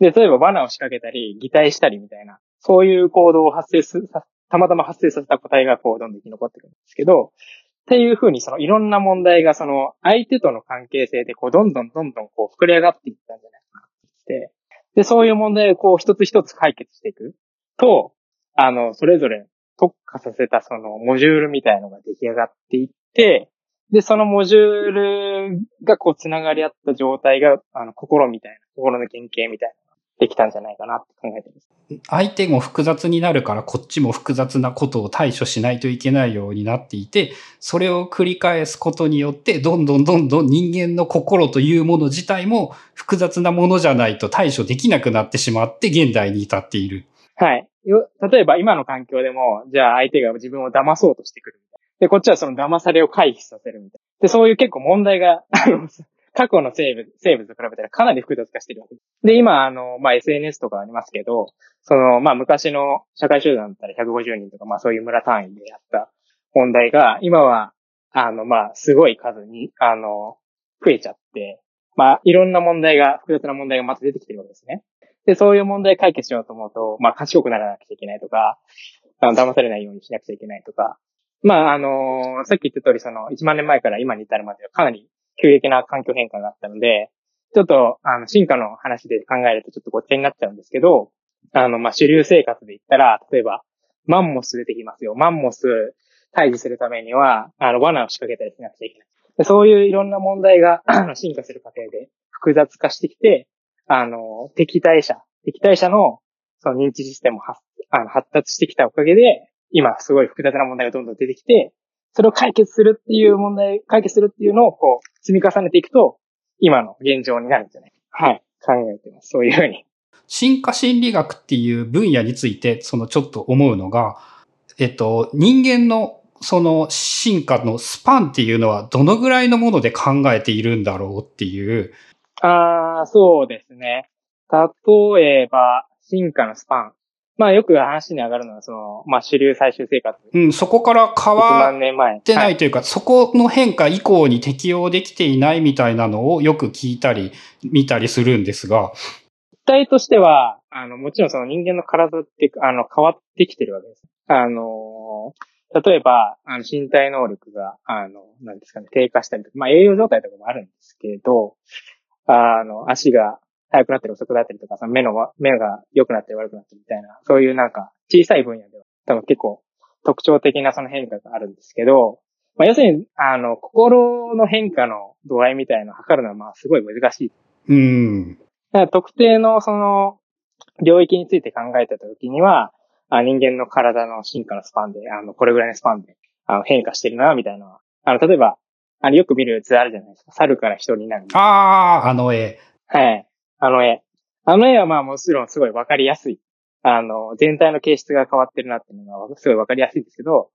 な。で、例えば罠を仕掛けたり、擬態したりみたいな、そういう行動を発生す、たまたま発生させた個体がこう、どんどん生き残ってくるんですけど、っていうふうに、そのいろんな問題が、その相手との関係性で、こう、どんどんどんどんこう、膨れ上がっていったんじゃないかなって、で、そういう問題をこう一つ一つ解決していくと、あの、それぞれ特化させたそのモジュールみたいのが出来上がっていって、で、そのモジュールがこう繋がり合った状態が、あの、心みたいな、心の原型みたいなのができたんじゃないかなって考えてます。相手も複雑になるからこっちも複雑なことを対処しないといけないようになっていて、それを繰り返すことによって、どんどんどんどん人間の心というもの自体も複雑なものじゃないと対処できなくなってしまって現代に至っている。はい。よ例えば今の環境でも、じゃあ相手が自分を騙そうとしてくるみたいな。で、こっちはその騙されを回避させるみたいな。で、そういう結構問題が、あの、過去の生物、生物と比べたらかなり複雑化してるわけです。で、今、あの、まあ、SNS とかありますけど、その、まあ、昔の社会集団だったら150人とか、まあ、そういう村単位でやった問題が、今は、あの、まあ、すごい数に、あの、増えちゃって、まあ、いろんな問題が、複雑な問題がまた出てきてるわけですね。で、そういう問題解決しようと思うと、まあ、賢くならなくちゃいけないとか、あの、騙されないようにしなくちゃいけないとか、まあ、あのさっき言った通り、その、1万年前から今に至るまではかなり急激な環境変化があったので、ちょっと、あの、進化の話で考えるとちょっとごっちゃになっちゃうんですけど、あの、まあ、主流生活で言ったら、例えば、マンモス出てきますよ。マンモス退治するためには、あの、罠を仕掛けたりしなくちゃいけない。そういういろんな問題があの 進化する過程で複雑化してきて、あの、敵対者、敵対者のその認知システムを発あの発達してきたおかげで、今すごい複雑な問題がどんどん出てきて、それを解決するっていう問題、解決するっていうのをこう積み重ねていくと、今の現状になるんじゃないはい。考えてます。そういうふうに。進化心理学っていう分野について、そのちょっと思うのが、えっと、人間のその進化のスパンっていうのはどのぐらいのもので考えているんだろうっていう。ああ、そうですね。例えば、進化のスパン。まあよく話に上がるのは、その、まあ主流最終生活。うん、そこから変1わ。ってなはいいというか、そこの変化以降に適応できていないみたいなのをよく聞いたり、見たりするんですが、実態としては、あの、もちろんその人間の体って、あの、変わってきてるわけです。あの、例えば、あの、身体能力が、あの、なんですかね、低下したりとか、まあ、栄養状態とかもあるんですけど、あの、足が速くなったり遅くなったりとか、その目の、目が良くなったり悪くなったりみたいな、そういうなんか、小さい分野では、多分結構特徴的なその変化があるんですけど、まあ、要するに、あの、心の変化の度合いみたいなのを測るのは、まあ、すごい難しいうん。だから特定のその領域について考えたときには、あ人間の体の進化のスパンで、あの、これぐらいのスパンであの変化してるな、みたいな。あの、例えば、あの、よく見る図あるじゃないですか。猿から人になる。ああ、あの絵。はい。あの絵。あの絵はまあもちろんすごいわかりやすい。あの、全体の形質が変わってるなっていうのがすごいわかりやすいんですけど、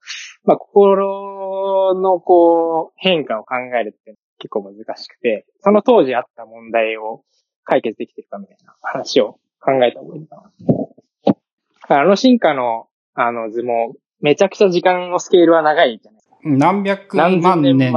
まあ、心のこう、変化を考えるって結構難しくて、その当時あった問題を解決できてるかみたいな話を考えた方がいいかな。あの進化の、あの図も、めちゃくちゃ時間のスケールは長いじゃない。何百万年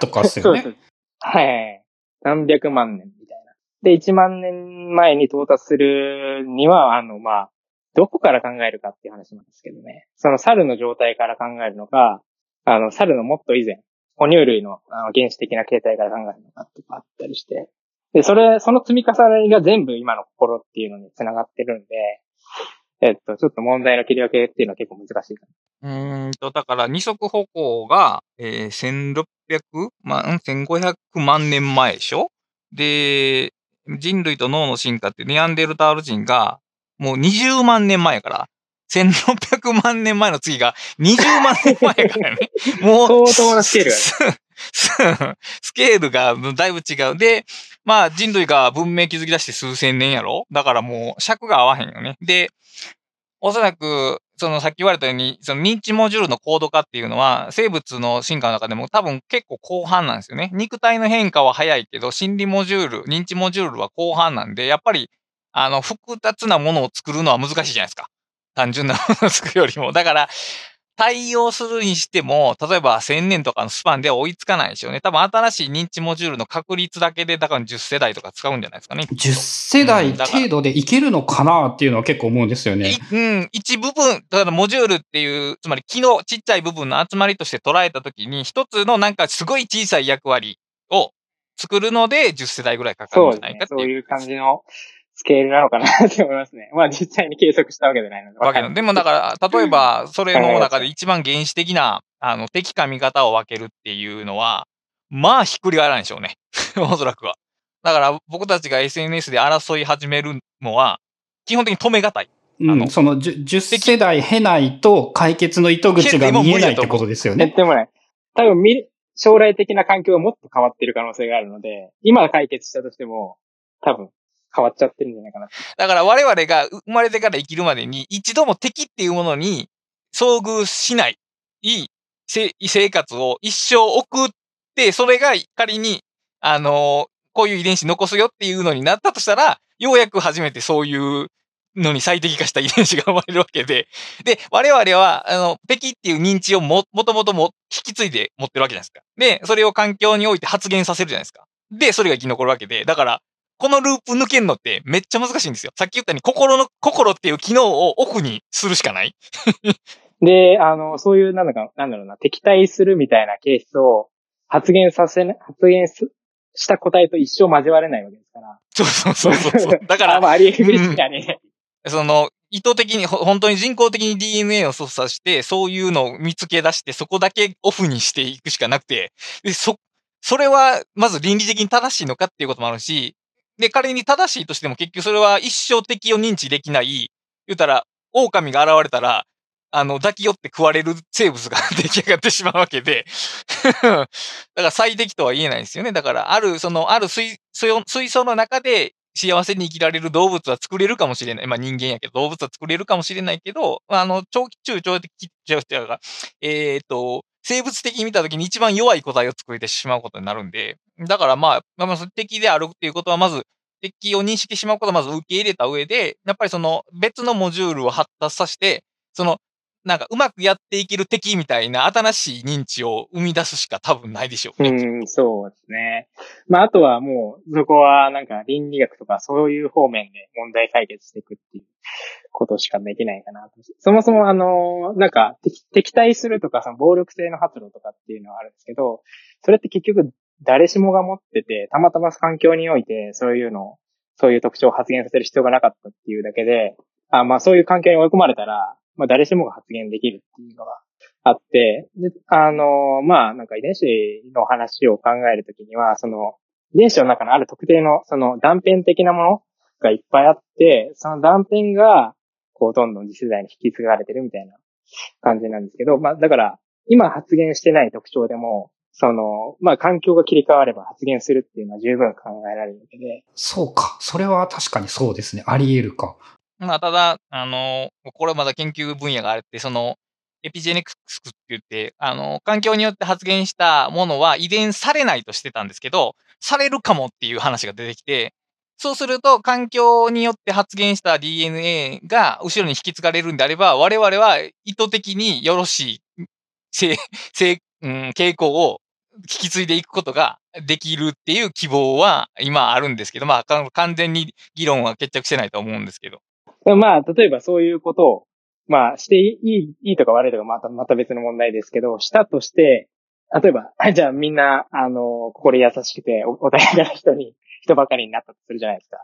とかですよね。そうです。はい。何百万年みたいな。で、1万年前に到達するには、あの、まあ、どこから考えるかっていう話なんですけどね。その猿の状態から考えるのか、あの、猿のもっと以前、哺乳類のあの原始的な形態から考えるのかとかあったりして。で、それ、その積み重ねが全部今の心っていうのに繋がってるんで、えっと、ちょっと問題の切り分けっていうのは結構難しい。うーんと、だから二足歩行が、えー、1600万、ん1500万年前でしょ？で、人類と脳の進化ってネアンデルタール人がもう20万年前やから、1600万年前の次が20万年前やからね。もう、相当なスケールがル スケールがだいぶ違う。で、まあ人類が文明築き出して数千年やろ？だからもう尺が合わへんよね。で、おそらく、そのさっき言われたように、その認知モジュールの高度化っていうのは、生物の進化の中でも多分結構後半なんですよね。肉体の変化は早いけど、心理モジュール、認知モジュールは後半なんで、やっぱり、あの、複雑なものを作るのは難しいじゃないですか。単純なものを作るよりも。だから、対応するにしても、例えば1000年とかのスパンでは追いつかないでしょうね。多分新しい認知モジュールの確率だけで、だから10世代とか使うんじゃないですかね。10世代程度でいけるのかなっていうのは結構思うんですよね。いうん、一部分、だからモジュールっていう、つまり機能、ちっちゃい部分の集まりとして捉えたときに、一つのなんかすごい小さい役割を作るので10世代ぐらいかかるんじゃないか。っていう。そうねそういう感じのスケールなのかなって思いますね。まあ実際に計測したわけじゃないので。わけの。でもだから、例えば、それの中で一番原始的な、あの、敵か味方を分けるっていうのは、まあ、ひっくり返らないでしょうね。おそらくは。だから、僕たちが SNS で争い始めるのは、基本的に止めがたい。あのうん、その 10, 10世代経ないと解決の糸口が見えないってことですよね。でもね、多分見、将来的な環境がもっと変わってる可能性があるので、今解決したとしても、多分変わっちゃってるんじゃないかな。だから我々が生まれてから生きるまでに、一度も敵っていうものに遭遇しない、いい生活を一生送って、それが仮に、あのこういう遺伝子残すよっていうのになったとしたら、ようやく初めてそういうのに最適化した遺伝子が生まれるわけで、で、我々は、あの、敵っていう認知をも、もともとも引き継いで持ってるわけじゃないですか。で、それを環境において発現させるじゃないですか。で、それが生き残るわけで、だから、このループ抜けるのってめっちゃ難しいんですよ。さっき言ったように心の、心っていう機能をオフにするしかない。で、あの、そういう、なんだか、なんだろうな、敵対するみたいなケースを発言させな、発言すした個体と一生交われないわけですから。そうそうそうそうそう。だから、あまあ、あり得るしかね。その、意図的に、ほ本当に人工的に DNA を操作して、そういうのを見つけ出して、そこだけオフにしていくしかなくて、でそ、それは、まず倫理的に正しいのかっていうこともあるし、で、仮に正しいとしても結局それは一生敵を認知できない、言うたら、狼が現れたら、あの、抱き寄って食われる生物が 出来上がってしまうわけで、だから最適とは言えないんですよね。だから、ある、その、ある水、水水槽の中で幸せに生きられる動物は作れるかもしれない。まあ人間やけど、動物は作れるかもしれないけど、あの、長期中長期、長期が、えっ、と、生物的に見たときに一番弱い個体を作れてしまうことになるんで、だからまあ、まあ、その敵であるっていうことはまず、敵を認識しまうことはまず受け入れた上で、やっぱりその別のモジュールを発達させて、その、なんかうまくやっていける敵みたいな新しい認知を生み出すしか多分ないでしょうね。うん、そうですね。まあ、あとはもう、そこはなんか倫理学とかそういう方面で問題解決していくっていうことしかできないかなと。そもそもあの、なんか敵敵対するとかその暴力性の発露とかっていうのはあるんですけど、それって結局誰しもが持ってて、たまたま環境においてそういうのを、そういう特徴を発現させる必要がなかったっていうだけで、あまあそういう環境に追い込まれたら、まあ誰しもが発言できるっていうのがあって、で、あの、まあ、なんか遺伝子の話を考えるときには、その、遺伝子の中のある特定の、その断片的なものがいっぱいあって、その断片が、こう、どんどん次世代に引き継がれてるみたいな感じなんですけど、まあ、だから、今発言してない特徴でも、その、まあ、環境が切り替われば発言するっていうのは十分考えられるわけで、そうか。それは確かにそうですね。あり得るか。まあ、ただ、あの、これはまだ研究分野があって、その、エピジェネクスって言って、あの、環境によって発現したものは遺伝されないとしてたんですけど、されるかもっていう話が出てきて、そうすると、環境によって発現した DNA が後ろに引き継がれるんであれば、我々は意図的によろしい、性、性、うん、傾向を引き継いでいくことができるっていう希望は今あるんですけど、まあ、完全に議論は決着してないと思うんですけど。まあ、例えばそういうことを、まあ、していい、いいとか悪いとかまた、また別の問題ですけど、したとして、例えば、じゃあみんな、あの、心優しくて、お穏やかな人に、人ばかりになったとするじゃないですか。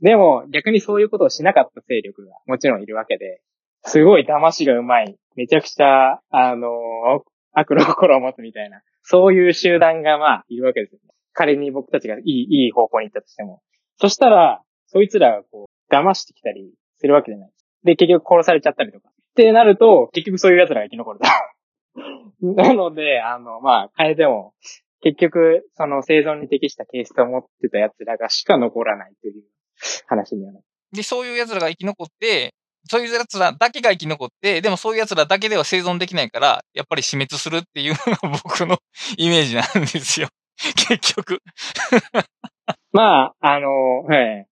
でも、逆にそういうことをしなかった勢力がもちろんいるわけで、すごい騙しがうまい、めちゃくちゃ、あの、悪の心を持つみたいな、そういう集団がまあ、いるわけですよね。仮に僕たちがいい、いい方向に行ったとしても。そしたら、そいつらがこう、騙してきたりするわけじゃないで。で、結局殺されちゃったりとか。ってなると、結局そういう奴らが生き残ると。なので、あの、まあ、変えても、結局、その生存に適したケースを持ってた奴らがしか残らないという話にはなる。で、そういう奴らが生き残って、そういう奴らだけが生き残って、でもそういう奴らだけでは生存できないから、やっぱり死滅するっていうのが 僕のイメージなんですよ。結局。まあ、あの、はい。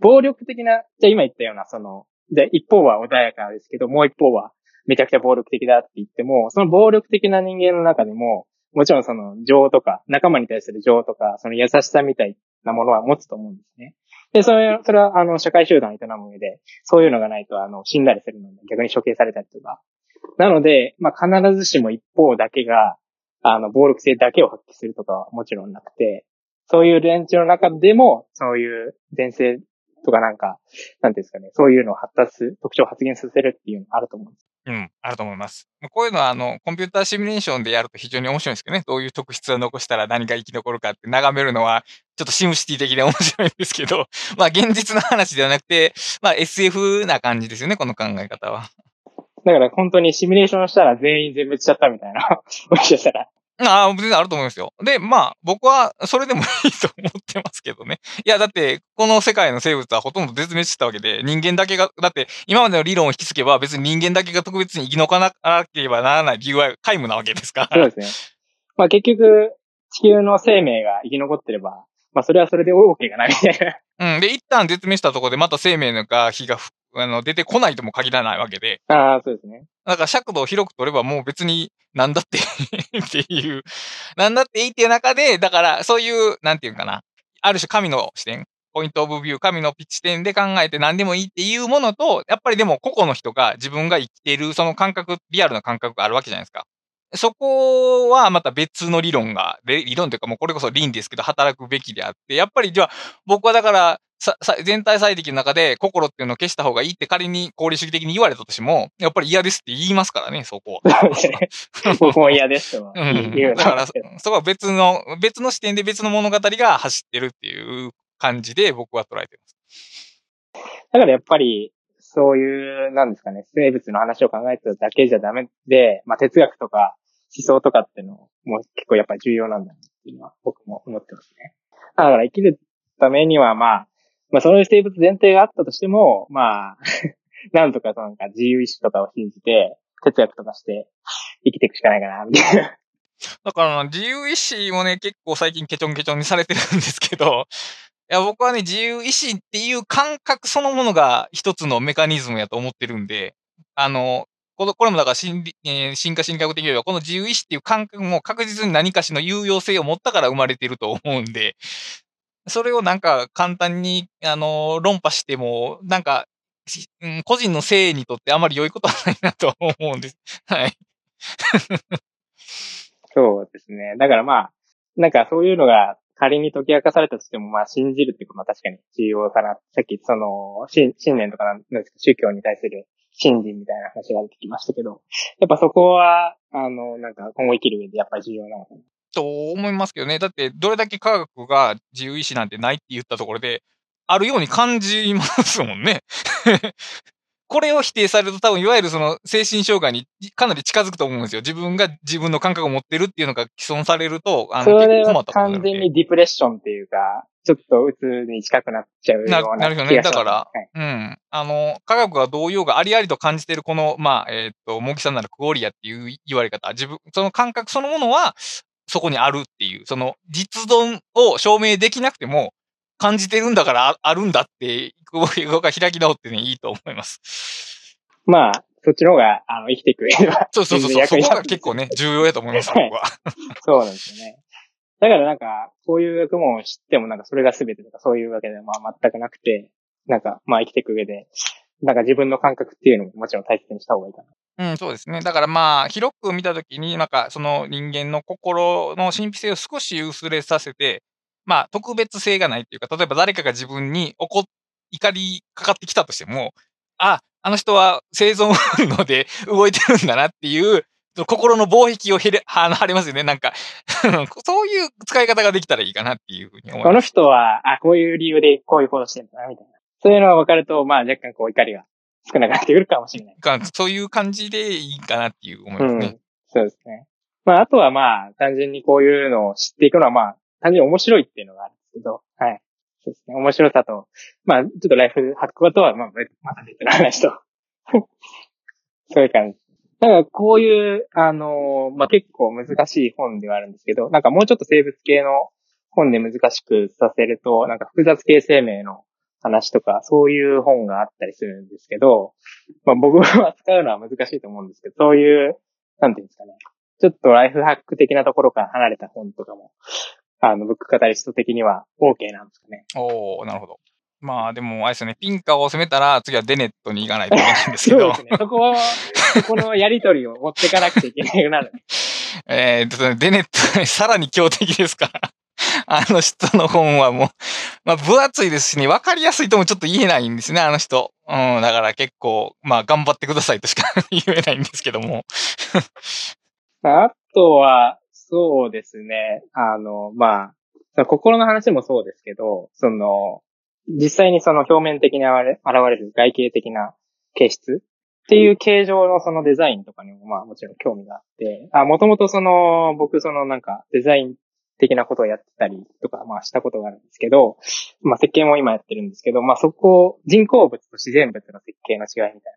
暴力的な、じゃあ今言ったような、その、で、一方は穏やかですけど、もう一方はめちゃくちゃ暴力的だって言っても、その暴力的な人間の中でも、もちろんその情とか、仲間に対する情とか、その優しさみたいなものは持つと思うんですね。で、それ、それは、あの、社会集団を営む上で、そういうのがないと、あの、死んだりするので、逆に処刑されたりとか。なので、まあ、必ずしも一方だけが、あの、暴力性だけを発揮するとかはもちろんなくて、そういう連中の中でも、そういう前世とかなんか、なんていうんですかね、そういうのを発達する、特徴を発現させるっていうのがあると思うんです。うん、あると思います。こういうのは、あの、コンピューターシミュレーションでやると非常に面白いんですけどね。どういう特質を残したら何が生き残るかって眺めるのは、ちょっとシムシティ的で面白いんですけど、まあ現実の話ではなくて、まあ SF な感じですよね、この考え方は。だから本当にシミュレーションしたら全員全滅しちゃったみたいな、もしかしたら。ああ、全然あると思いますよ。で、まあ、僕はそれでも いいと思ってますけどね。いや、だって、この世界の生物はほとんど絶滅したわけで、人間だけが、だって、今までの理論を引き継げば、別に人間だけが特別に生き残らなければならない理由は皆無なわけですから。そうですね。まあ結局、地球の生命が生き残ってれば、まあそれはそれで OK がないみたいな。うん。で、一旦絶滅したところでまた生命のが火がふあの出てこないとも限らないわけで、ああ、そうですね。だから尺度を広く取ればもう別になんだって っていう、なんだっていいっていう中で、だからそういう、なんていうかな、ある種神の視点、ポイントオブビュー、神の視点で考えて何でもいいっていうものと、やっぱりでも個々の人が自分が生きているその感覚、リアルな感覚があるわけじゃないですか。そこはまた別の理論が、れ理論というかもうこれこそ倫ですけど働くべきであって、やっぱりじゃあ僕はだからささ全体最適の中で心っていうのを消した方がいいって仮に功利主義的に言われたとしても、やっぱり嫌ですって言いますからね、そこは。僕も嫌ですとはうん言うだから、そこは別の、別の視点で別の物語が走ってるっていう感じで僕は捉えてます。だからやっぱり、そういう、なんですかね、生物の話を考えてるだけじゃダメで、まあ哲学とか思思想とかっていうのも結構やっぱり重要なんだなっていうのは僕も思ってますね。だから生きるためにはまあ、まあそういう生物前提があったとしても、まあ、なんとかなんか自由意志とかを信じて、哲学とかして生きていくしかないかな、みたいな。だから自由意志もね、結構最近ケチョンケチョンにされてるんですけど、いや、僕はね、自由意志っていう感覚そのものが一つのメカニズムやと思ってるんで、あの、このこれもだから心理、えー進化心理学的に言えば、この自由意志っていう感覚も確実に何かしの有用性を持ったから生まれていると思うんで、それをなんか簡単に、あの、論破しても、なんか、うん個人の性にとってあまり良いことはないなと思うんです。はい。そうですね。だからまあ、なんかそういうのが仮に解き明かされたとしても、まあ信じるってことは確かに重要かな。さっきその、信信念とかなんですか、宗教に対する信心みたいな話が出てきましたけど、やっぱそこは、あの、なんか今後生きる上でやっぱり重要なのかな。と思いますけどね。だって、どれだけ科学が自由意志なんてないって言ったところで、あるように感じますもんね。これを否定されると多分、いわゆるその精神障害にかなり近づくと思うんですよ。自分が自分の感覚を持ってるっていうのが既存されると、あの、それはったことになるんで完全にディプレッションっていうか、ちょっと鬱に近くなっちゃうようなななるほどねだからはいうん。あの、科学がどうようがありありと感じてるこの、まあ、えーっと、モギさんならクオリアっていう言われ方、自分、その感覚そのものは、そこにあるっていう、その実存を証明できなくても、感じてるんだからああるんだって、僕が開き直ってね、いいと思います。まあ、そっちの方が、あの、生きていく上では。そうそうそうそう、そこが結構ね、重要やと思います、僕は。そうなんですよね。だからなんか、こういう学問を知ってもなんかそれが全てとかそういうわけではまあ全くなくて、なんかまあ生きていく上で、なんか自分の感覚っていうのももちろん大切にした方がいいかな。うん、そうですね。だからまあ、広く見たときに、なんか、その人間の心の神秘性を少し薄れさせて、まあ、特別性がないっていうか、例えば誰かが自分に怒、怒りかかってきたとしても、あ、あの人は生存本能で動いてるんだなっていう、心の防壁をへれ、は、晴れますよね。なんか、そういう使い方ができたらいいかなっていうふうに思いこのます。人は、あ、こういう理由でこういうことしてるんだな、みたいな。そういうのが分かると、まあ若干こう怒りが少なくなってくるかもしれない。か そういう感じでいいかなっていう思いうますね。ん。そうですね。まああとはまあ単純にこういうのを知っていくのはまあ単純に面白いっていうのがあるんですけど、はい。そうですね。面白さと、まあちょっとライフハックとはまあ別また別の話と。そういう感じ。だからこういう、あのまあ結構難しい本ではあるんですけど、なんかもうちょっと生物系の本で難しくさせると、なんか複雑系生命の話とか、そういう本があったりするんですけど、まあ僕は使うのは難しいと思うんですけど、そういう、なんていうんですかね。ちょっとライフハック的なところから離れた本とかも、あの、ブックカタリスト的には OK なんですかね。おー、なるほど。まあでも、あれですよね、ピンカーを攻めたら、次はデネットに行かないといけないんですけど そうで、すね。そこは、そこのやりとりを持っていかなくちゃいけなくなる。えーっとね、デネット、さらに強敵ですから。あの人の本はもう、まあ分厚いですしね、わかりやすいともちょっと言えないんですね、あの人。うん、だから結構、まあ頑張ってくださいとしか言えないんですけども。あとは、そうですね。あの、まあ、心の話もそうですけど、その、実際にその表面的に現れ現れる外形的な形質っていう形状のそのデザインとかにもまあもちろん興味があって、あ、もともとその、僕そのなんかデザイン的なことをやってたりとか、まあしたことがあるんですけど、まあ設計も今やってるんですけど、まあそこ、人工物と自然物の設計の違いみたい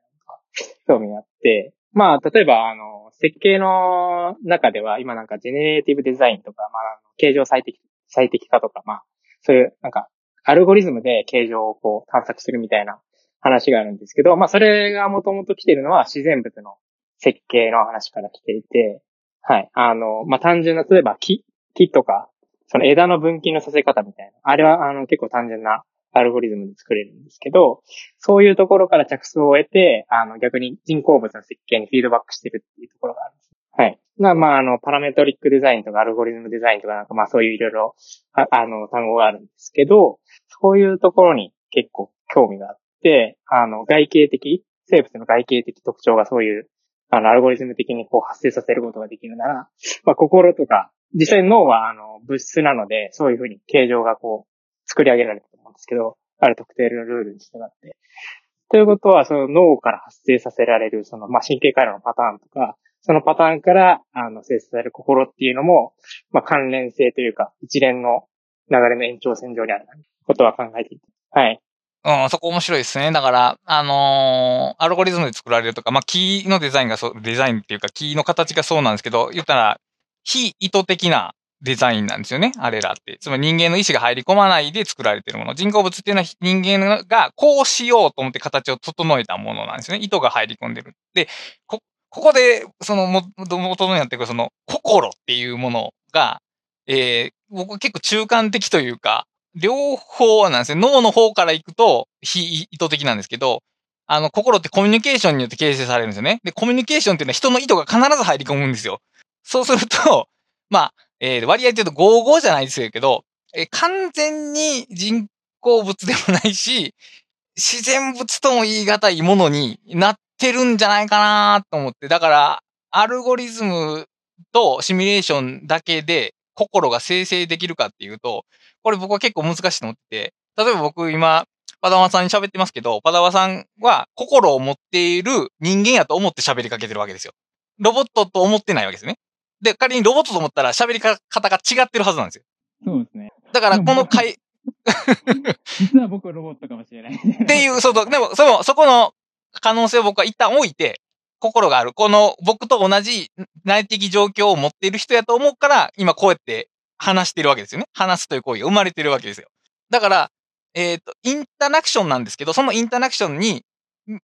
なのが興味があって、まあ例えばあの、設計の中では今なんかジェネレーティブデザインとか、まあ形状最適、最適化とか、まあそういうなんかアルゴリズムで形状をこう探索するみたいな話があるんですけど、まあそれがもともと来てるのは自然物の設計の話から来ていて、はい。あの、まあ単純な、例えば木、木とか、その枝の分岐のさせ方みたいな。あれは、あの、結構単純なアルゴリズムで作れるんですけど、そういうところから着想を得て、あの、逆に人工物の設計にフィードバックしてるっていうところがあるんで。はい。まあ、あ、の、パラメトリックデザインとかアルゴリズムデザインとかなんか、まあそういういろいろ、ああの、単語があるんですけど、そういうところに結構興味があって、あの、外形的、生物の外形的特徴がそういう、あの、アルゴリズム的にこう発生させることができるなら、まあ、心とか、実際脳は、あの、物質なので、そういうふうに形状がこう、作り上げられると思うんですけど、ある特定のルールに従って。ということは、その脳から発生させられる、その、まあ、神経回路のパターンとか、そのパターンから、あの、生成される心っていうのも、まあ、関連性というか、一連の流れの延長線上にあることは考えていて。はい。うん、そこ面白いですね。だから、あのー、アルゴリズムで作られるとか、まあ、キーのデザインがそう、デザインっていうか、キーの形がそうなんですけど、言ったら、非意図的なデザインなんですよね、あれらって。つまり人間の意思が入り込まないで作られてるもの。人工物っていうのは人間がこうしようと思って形を整えたものなんですよね。意図が入り込んでる。で、こ、ここで、その、も、元のやっていく、その、心っていうものが、えー、僕結構中間的というか、両方なんですね。脳の方から行くと、非意図的なんですけど、あの、心ってコミュニケーションによって形成されるんですよね。で、コミュニケーションっていうのは人の意図が必ず入り込むんですよ。そうすると、まあ、えー、割合で言うと55じゃないですけど、えー、完全に人工物でもないし、自然物とも言い難いものになってるんじゃないかなと思って。だから、アルゴリズムとシミュレーションだけで心が生成できるかっていうと、これ僕は結構難しいと思ってて、例えば僕今、パダワさんに喋ってますけど、パダワさんは心を持っている人間やと思って喋りかけてるわけですよ。ロボットと思ってないわけですね。で、仮にロボットと思ったら喋り方が違ってるはずなんですよ。そうですね。だからこの回、実は僕はロボットかもしれない。っていう、そうそう、でも、その、そこの可能性を僕は一旦置いて、心がある。この僕と同じ内的状況を持っている人やと思うから、今こうやって話してるわけですよね。話すという行為が生まれてるわけですよ。だから、えっ、ー、と、インタラクションなんですけど、そのインタラクションに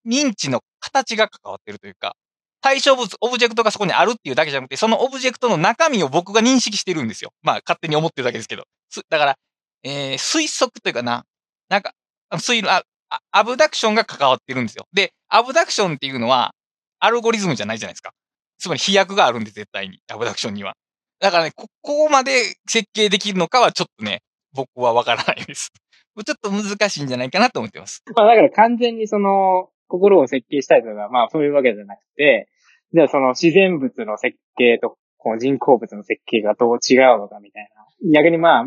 認知の形が関わってるというか、対象物、オブジェクトがそこにあるっていうだけじゃなくて、そのオブジェクトの中身を僕が認識してるんですよ。まあ、勝手に思ってるだけですけど。だから、えー、推測というかな、なんか、推論あ、アブダクションが関わってるんですよ。で、アブダクションっていうのは、アルゴリズムじゃないじゃないですか。つまり飛躍があるんで、絶対に。アブダクションには。だからね、ここまで設計できるのかはちょっとね、僕はわからないです。ちょっと難しいんじゃないかなと思ってます。まあだから完全にその、心を設計したいとか、まあそういうわけじゃなくて、じゃあその自然物の設計とこの人工物の設計がどう違うのかみたいな。逆にまあ、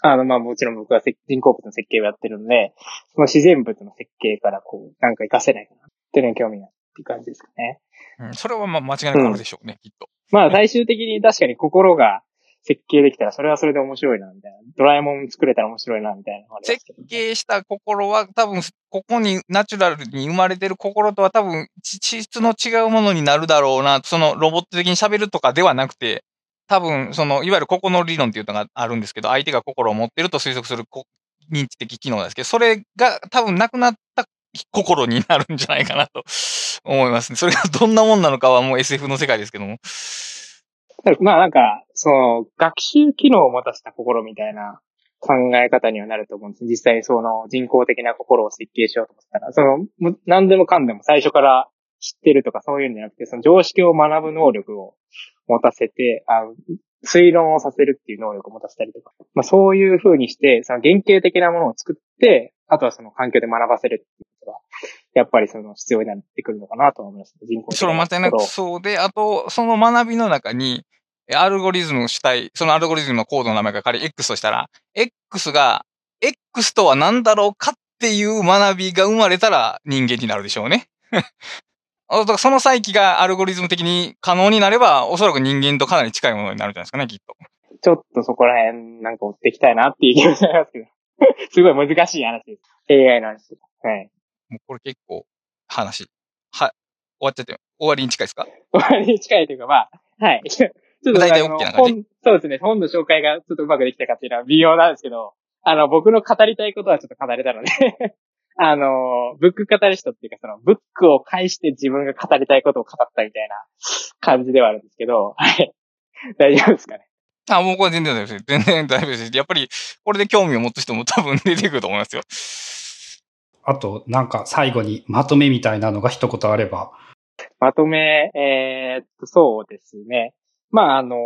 あのまあもちろん僕は人工物の設計をやってるので、その自然物の設計からこう、なんか活かせないかなっていうのに興味があるっていう感じですかね。うん、それはまあ間違いなくあるでしょうね、うん、きっと。まあ最終的に確かに心が設計できたらそれはそれで面白いな、みたいな。ドラえもん作れたら面白いな、みたいな、設計した心は多分、ここにナチュラルに生まれてる心とは多分、地質の違うものになるだろうな、そのロボット的に喋るとかではなくて、多分、その、いわゆるここの理論っていうのがあるんですけど、相手が心を持ってると推測する認知的機能ですけど、それが多分なくなった心になるんじゃないかなと思いますね。それがどんなもんなのかはもう SF の世界ですけども。まあなんか、その、学習機能を持たせた心みたいな考え方にはなると思うんです。実際その人工的な心を設計しようと思ったら、その、何でもかんでも最初から知ってるとかそういうんじゃなくて、その常識を学ぶ能力を持たせて、あ推論をさせるっていう能力を持たせたりとか、まあそういう風にして、その原型的なものを作って、あとはその環境で学ばせるっていうことが、やっぱりその必要になってくるのかなとは思います。人工的それ間違いなくそうで、あと、その学びの中に、アルゴリズム主体、そのアルゴリズムのコードの名前が仮に X としたら、X が、X とは何だろうかっていう学びが生まれたら人間になるでしょうね。だからその再起がアルゴリズム的に可能になれば、おそらく人間とかなり近いものになるんじゃないですかね、きっと。ちょっとそこら辺なんか追っていきたいなっていう気がしますけど。すごい難しい話です。AI の話。はい。もうこれ結構話。はい。終わっちゃって、終わりに近いですか？終わりに近いというか、まあ、はい。ちょっと大体 OK な感じ本そうですね。本の紹介がちょっとうまくできたかっていうのは微妙なんですけど、あの、僕の語りたいことはちょっと語れたので、あの、ブックカタリストっていうか、その、ブックを介して自分が語りたいことを語ったみたいな感じではあるんですけど、はい。大丈夫ですかね？あ、もうこれ全然大丈夫です。全然大丈夫です。やっぱり、これで興味を持つ人も 多分出てくると思いますよ。あと、なんか最後にまとめみたいなのが一言あれば。まとめ、えーっと、そうですね。まあ、あの、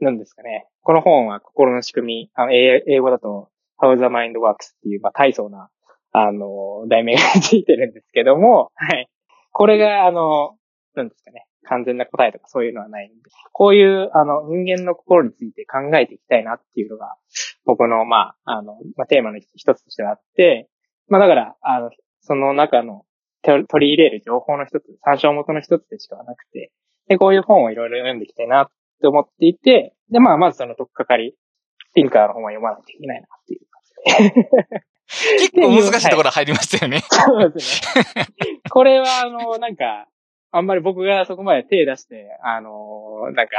なんですかね。この本は心の仕組み、あの英英語だと How the Mind Works っていう、まあ、大層な、あの、題名がついてるんですけども、はい。これが、あの、なんですかね。完全な答えとかそういうのはないんで、こういう、あの、人間の心について考えていきたいなっていうのが、僕の、まあ、あの、まあ、テーマの一つとしてあって、まあ、だから、あの、その中の取り入れる情報の一つ、参照元の一つでしかなくて、で、こういう本をいろいろ読んでいきたいなって思っていて、で、まあ、まずそのとっかかり、ティンカーの本は読まないといけないなっていう感じで。結構難しいところ入りましたよね。そうですね。これは、あの、なんか、あんまり僕がそこまで手出して、あの、なんか、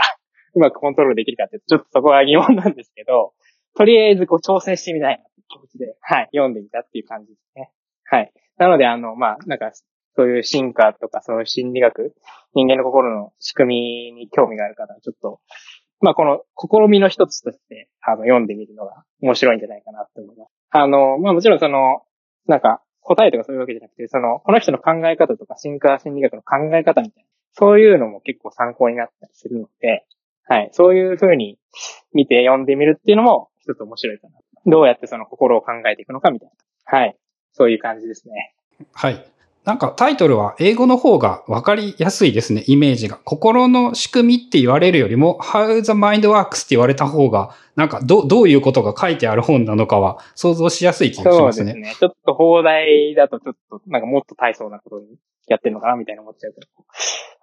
うまくコントロールできるかって、ちょっとそこは疑問なんですけど、とりあえずこう挑戦してみたいな気持ちで、はい、読んでみたっていう感じですね。はい。なので、あの、まあ、なんか、そういう進化とか、そういう心理学、人間の心の仕組みに興味がある方は、ちょっと、まあ、この試みの一つとして、あの、読んでみるのが面白いんじゃないかなって思います。あの、まあ、もちろんその、なんか、答えとかそういうわけじゃなくて、その、この人の考え方とか、進化心理学の考え方みたいな、そういうのも結構参考になったりするので、はい、そういうふうに見て読んでみるっていうのも一つ面白いかな。どうやってその心を考えていくのかみたいな。はい。そういう感じですね。はい。なんかタイトルは英語の方がわかりやすいですね、イメージが。心の仕組みって言われるよりも、How the mind works って言われた方が、なんかどどういうことが書いてある本なのかは想像しやすい気がしそうますね。ですね。ちょっと放題だとちょっと、なんかもっと大層なことにやってるのかなみたいな思っちゃうけど。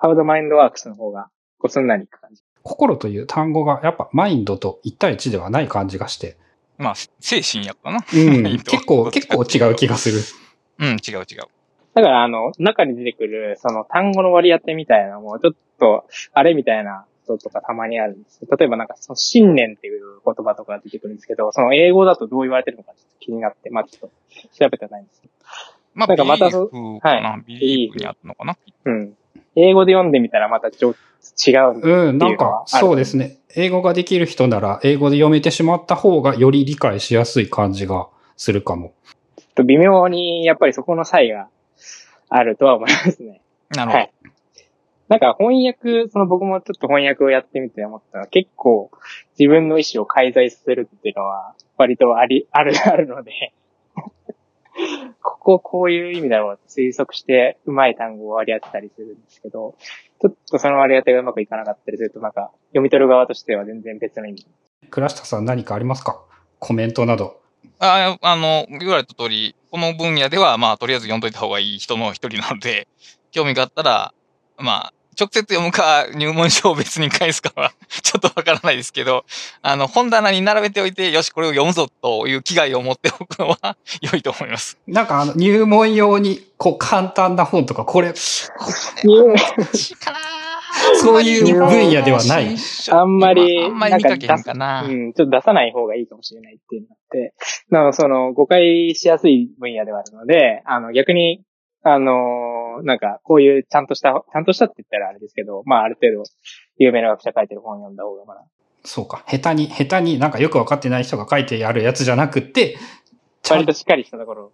How the mind works の方が、こうすんなりいく感じ。心という単語がやっぱマインドと一対一ではない感じがして。まあ、精神やったな。うん、結構、結構違う気がする。うん、違う違う。だから、あの、中に出てくる、その単語の割り当てみたいなのも、ちょっと、あれみたいなこととかたまにあるんです例えばなんか、その信念っていう言葉とかが出てくるんですけど、その英語だとどう言われてるのかちょっと気になって、まあちょっと調べてないんですけど。まあ、なんかまたビリーフかな、ビリーフにあったのかな。うん。英語で読んでみたらまたちょっと違ううん、なんか、そうですね。英語ができる人なら、英語で読めてしまった方がより理解しやすい感じがするかも。ちょっと微妙に、やっぱりそこの差異があるとは思いますね。なるほど。はい。なんか翻訳、その僕もちょっと翻訳をやってみて思ったのは結構自分の意思を介在させるっていうのは割とあり、ある、あるので、こここういう意味だろうって推測してうまい単語を割り当てたりするんですけど、ちょっとその割り当てがうまくいかなかったりするとなんか読み取る側としては全然別の意味。倉下さん何かありますか？コメントなど。ああの、言われた通り、この分野では、まあ、とりあえず読んどいた方がいい人の一人なので、興味があったら、まあ、直接読むか、入門書を別に返すかは、ちょっとわからないですけど、あの、本棚に並べておいて、よし、これを読むぞという気概を持っておくのは 良いと思います。なんかあの、入門用に、こう、簡単な本とか、これ、入 そういう分野ではない。あんまり、あんまり見かけへんかな。うん、ちょっと出さない方がいいかもしれないっていうのがあって、なのその、誤解しやすい分野ではあるので、あの、逆に、あのなんか、こういうちゃんとした、ちゃんとしたって言ったらあれですけど、まあ、ある程度、有名な学者書いてる本読んだ方がまだ、そうか。下手に、下手になんかよくわかってない人が書いてあるやつじゃなくって、ちゃん割としっかりしたところ。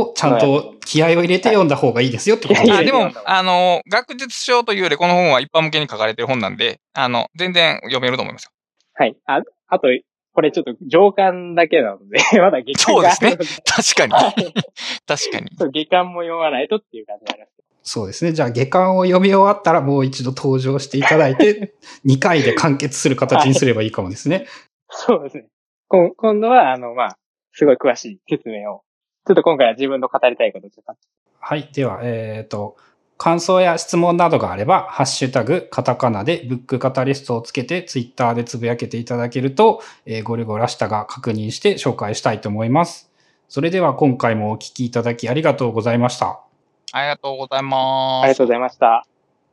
をちゃんと気合を入れて読んだ方がいいですよってことはいですね。あでも、あの、学術書というより、この本は一般向けに書かれてる本なんで、あの、全然読めると思いますよ。はい。あ、あと、これちょっと上巻だけなので、まだ下巻があるので。確かに。はい 確かに。そう下巻も読まないとっていう感じになります。そうですね。じゃあ、下巻を読み終わったらもう一度登場していただいて、2回で完結する形にすればいいかもですね。そうですね。こん今度は、あの、まあ、すごい詳しい説明を。ちょっと今回は自分の語りたいことをちょっとはい。では、えっ、と、感想や質問などがあれば、ハッシュタグ、カタカナでブックカタリストをつけて、ツイッターでつぶやけていただけると、えーゴリゴラシタが確認して紹介したいと思います。それでは今回もお聞きいただきありがとうございました。ありがとうございます。ありがとうございました。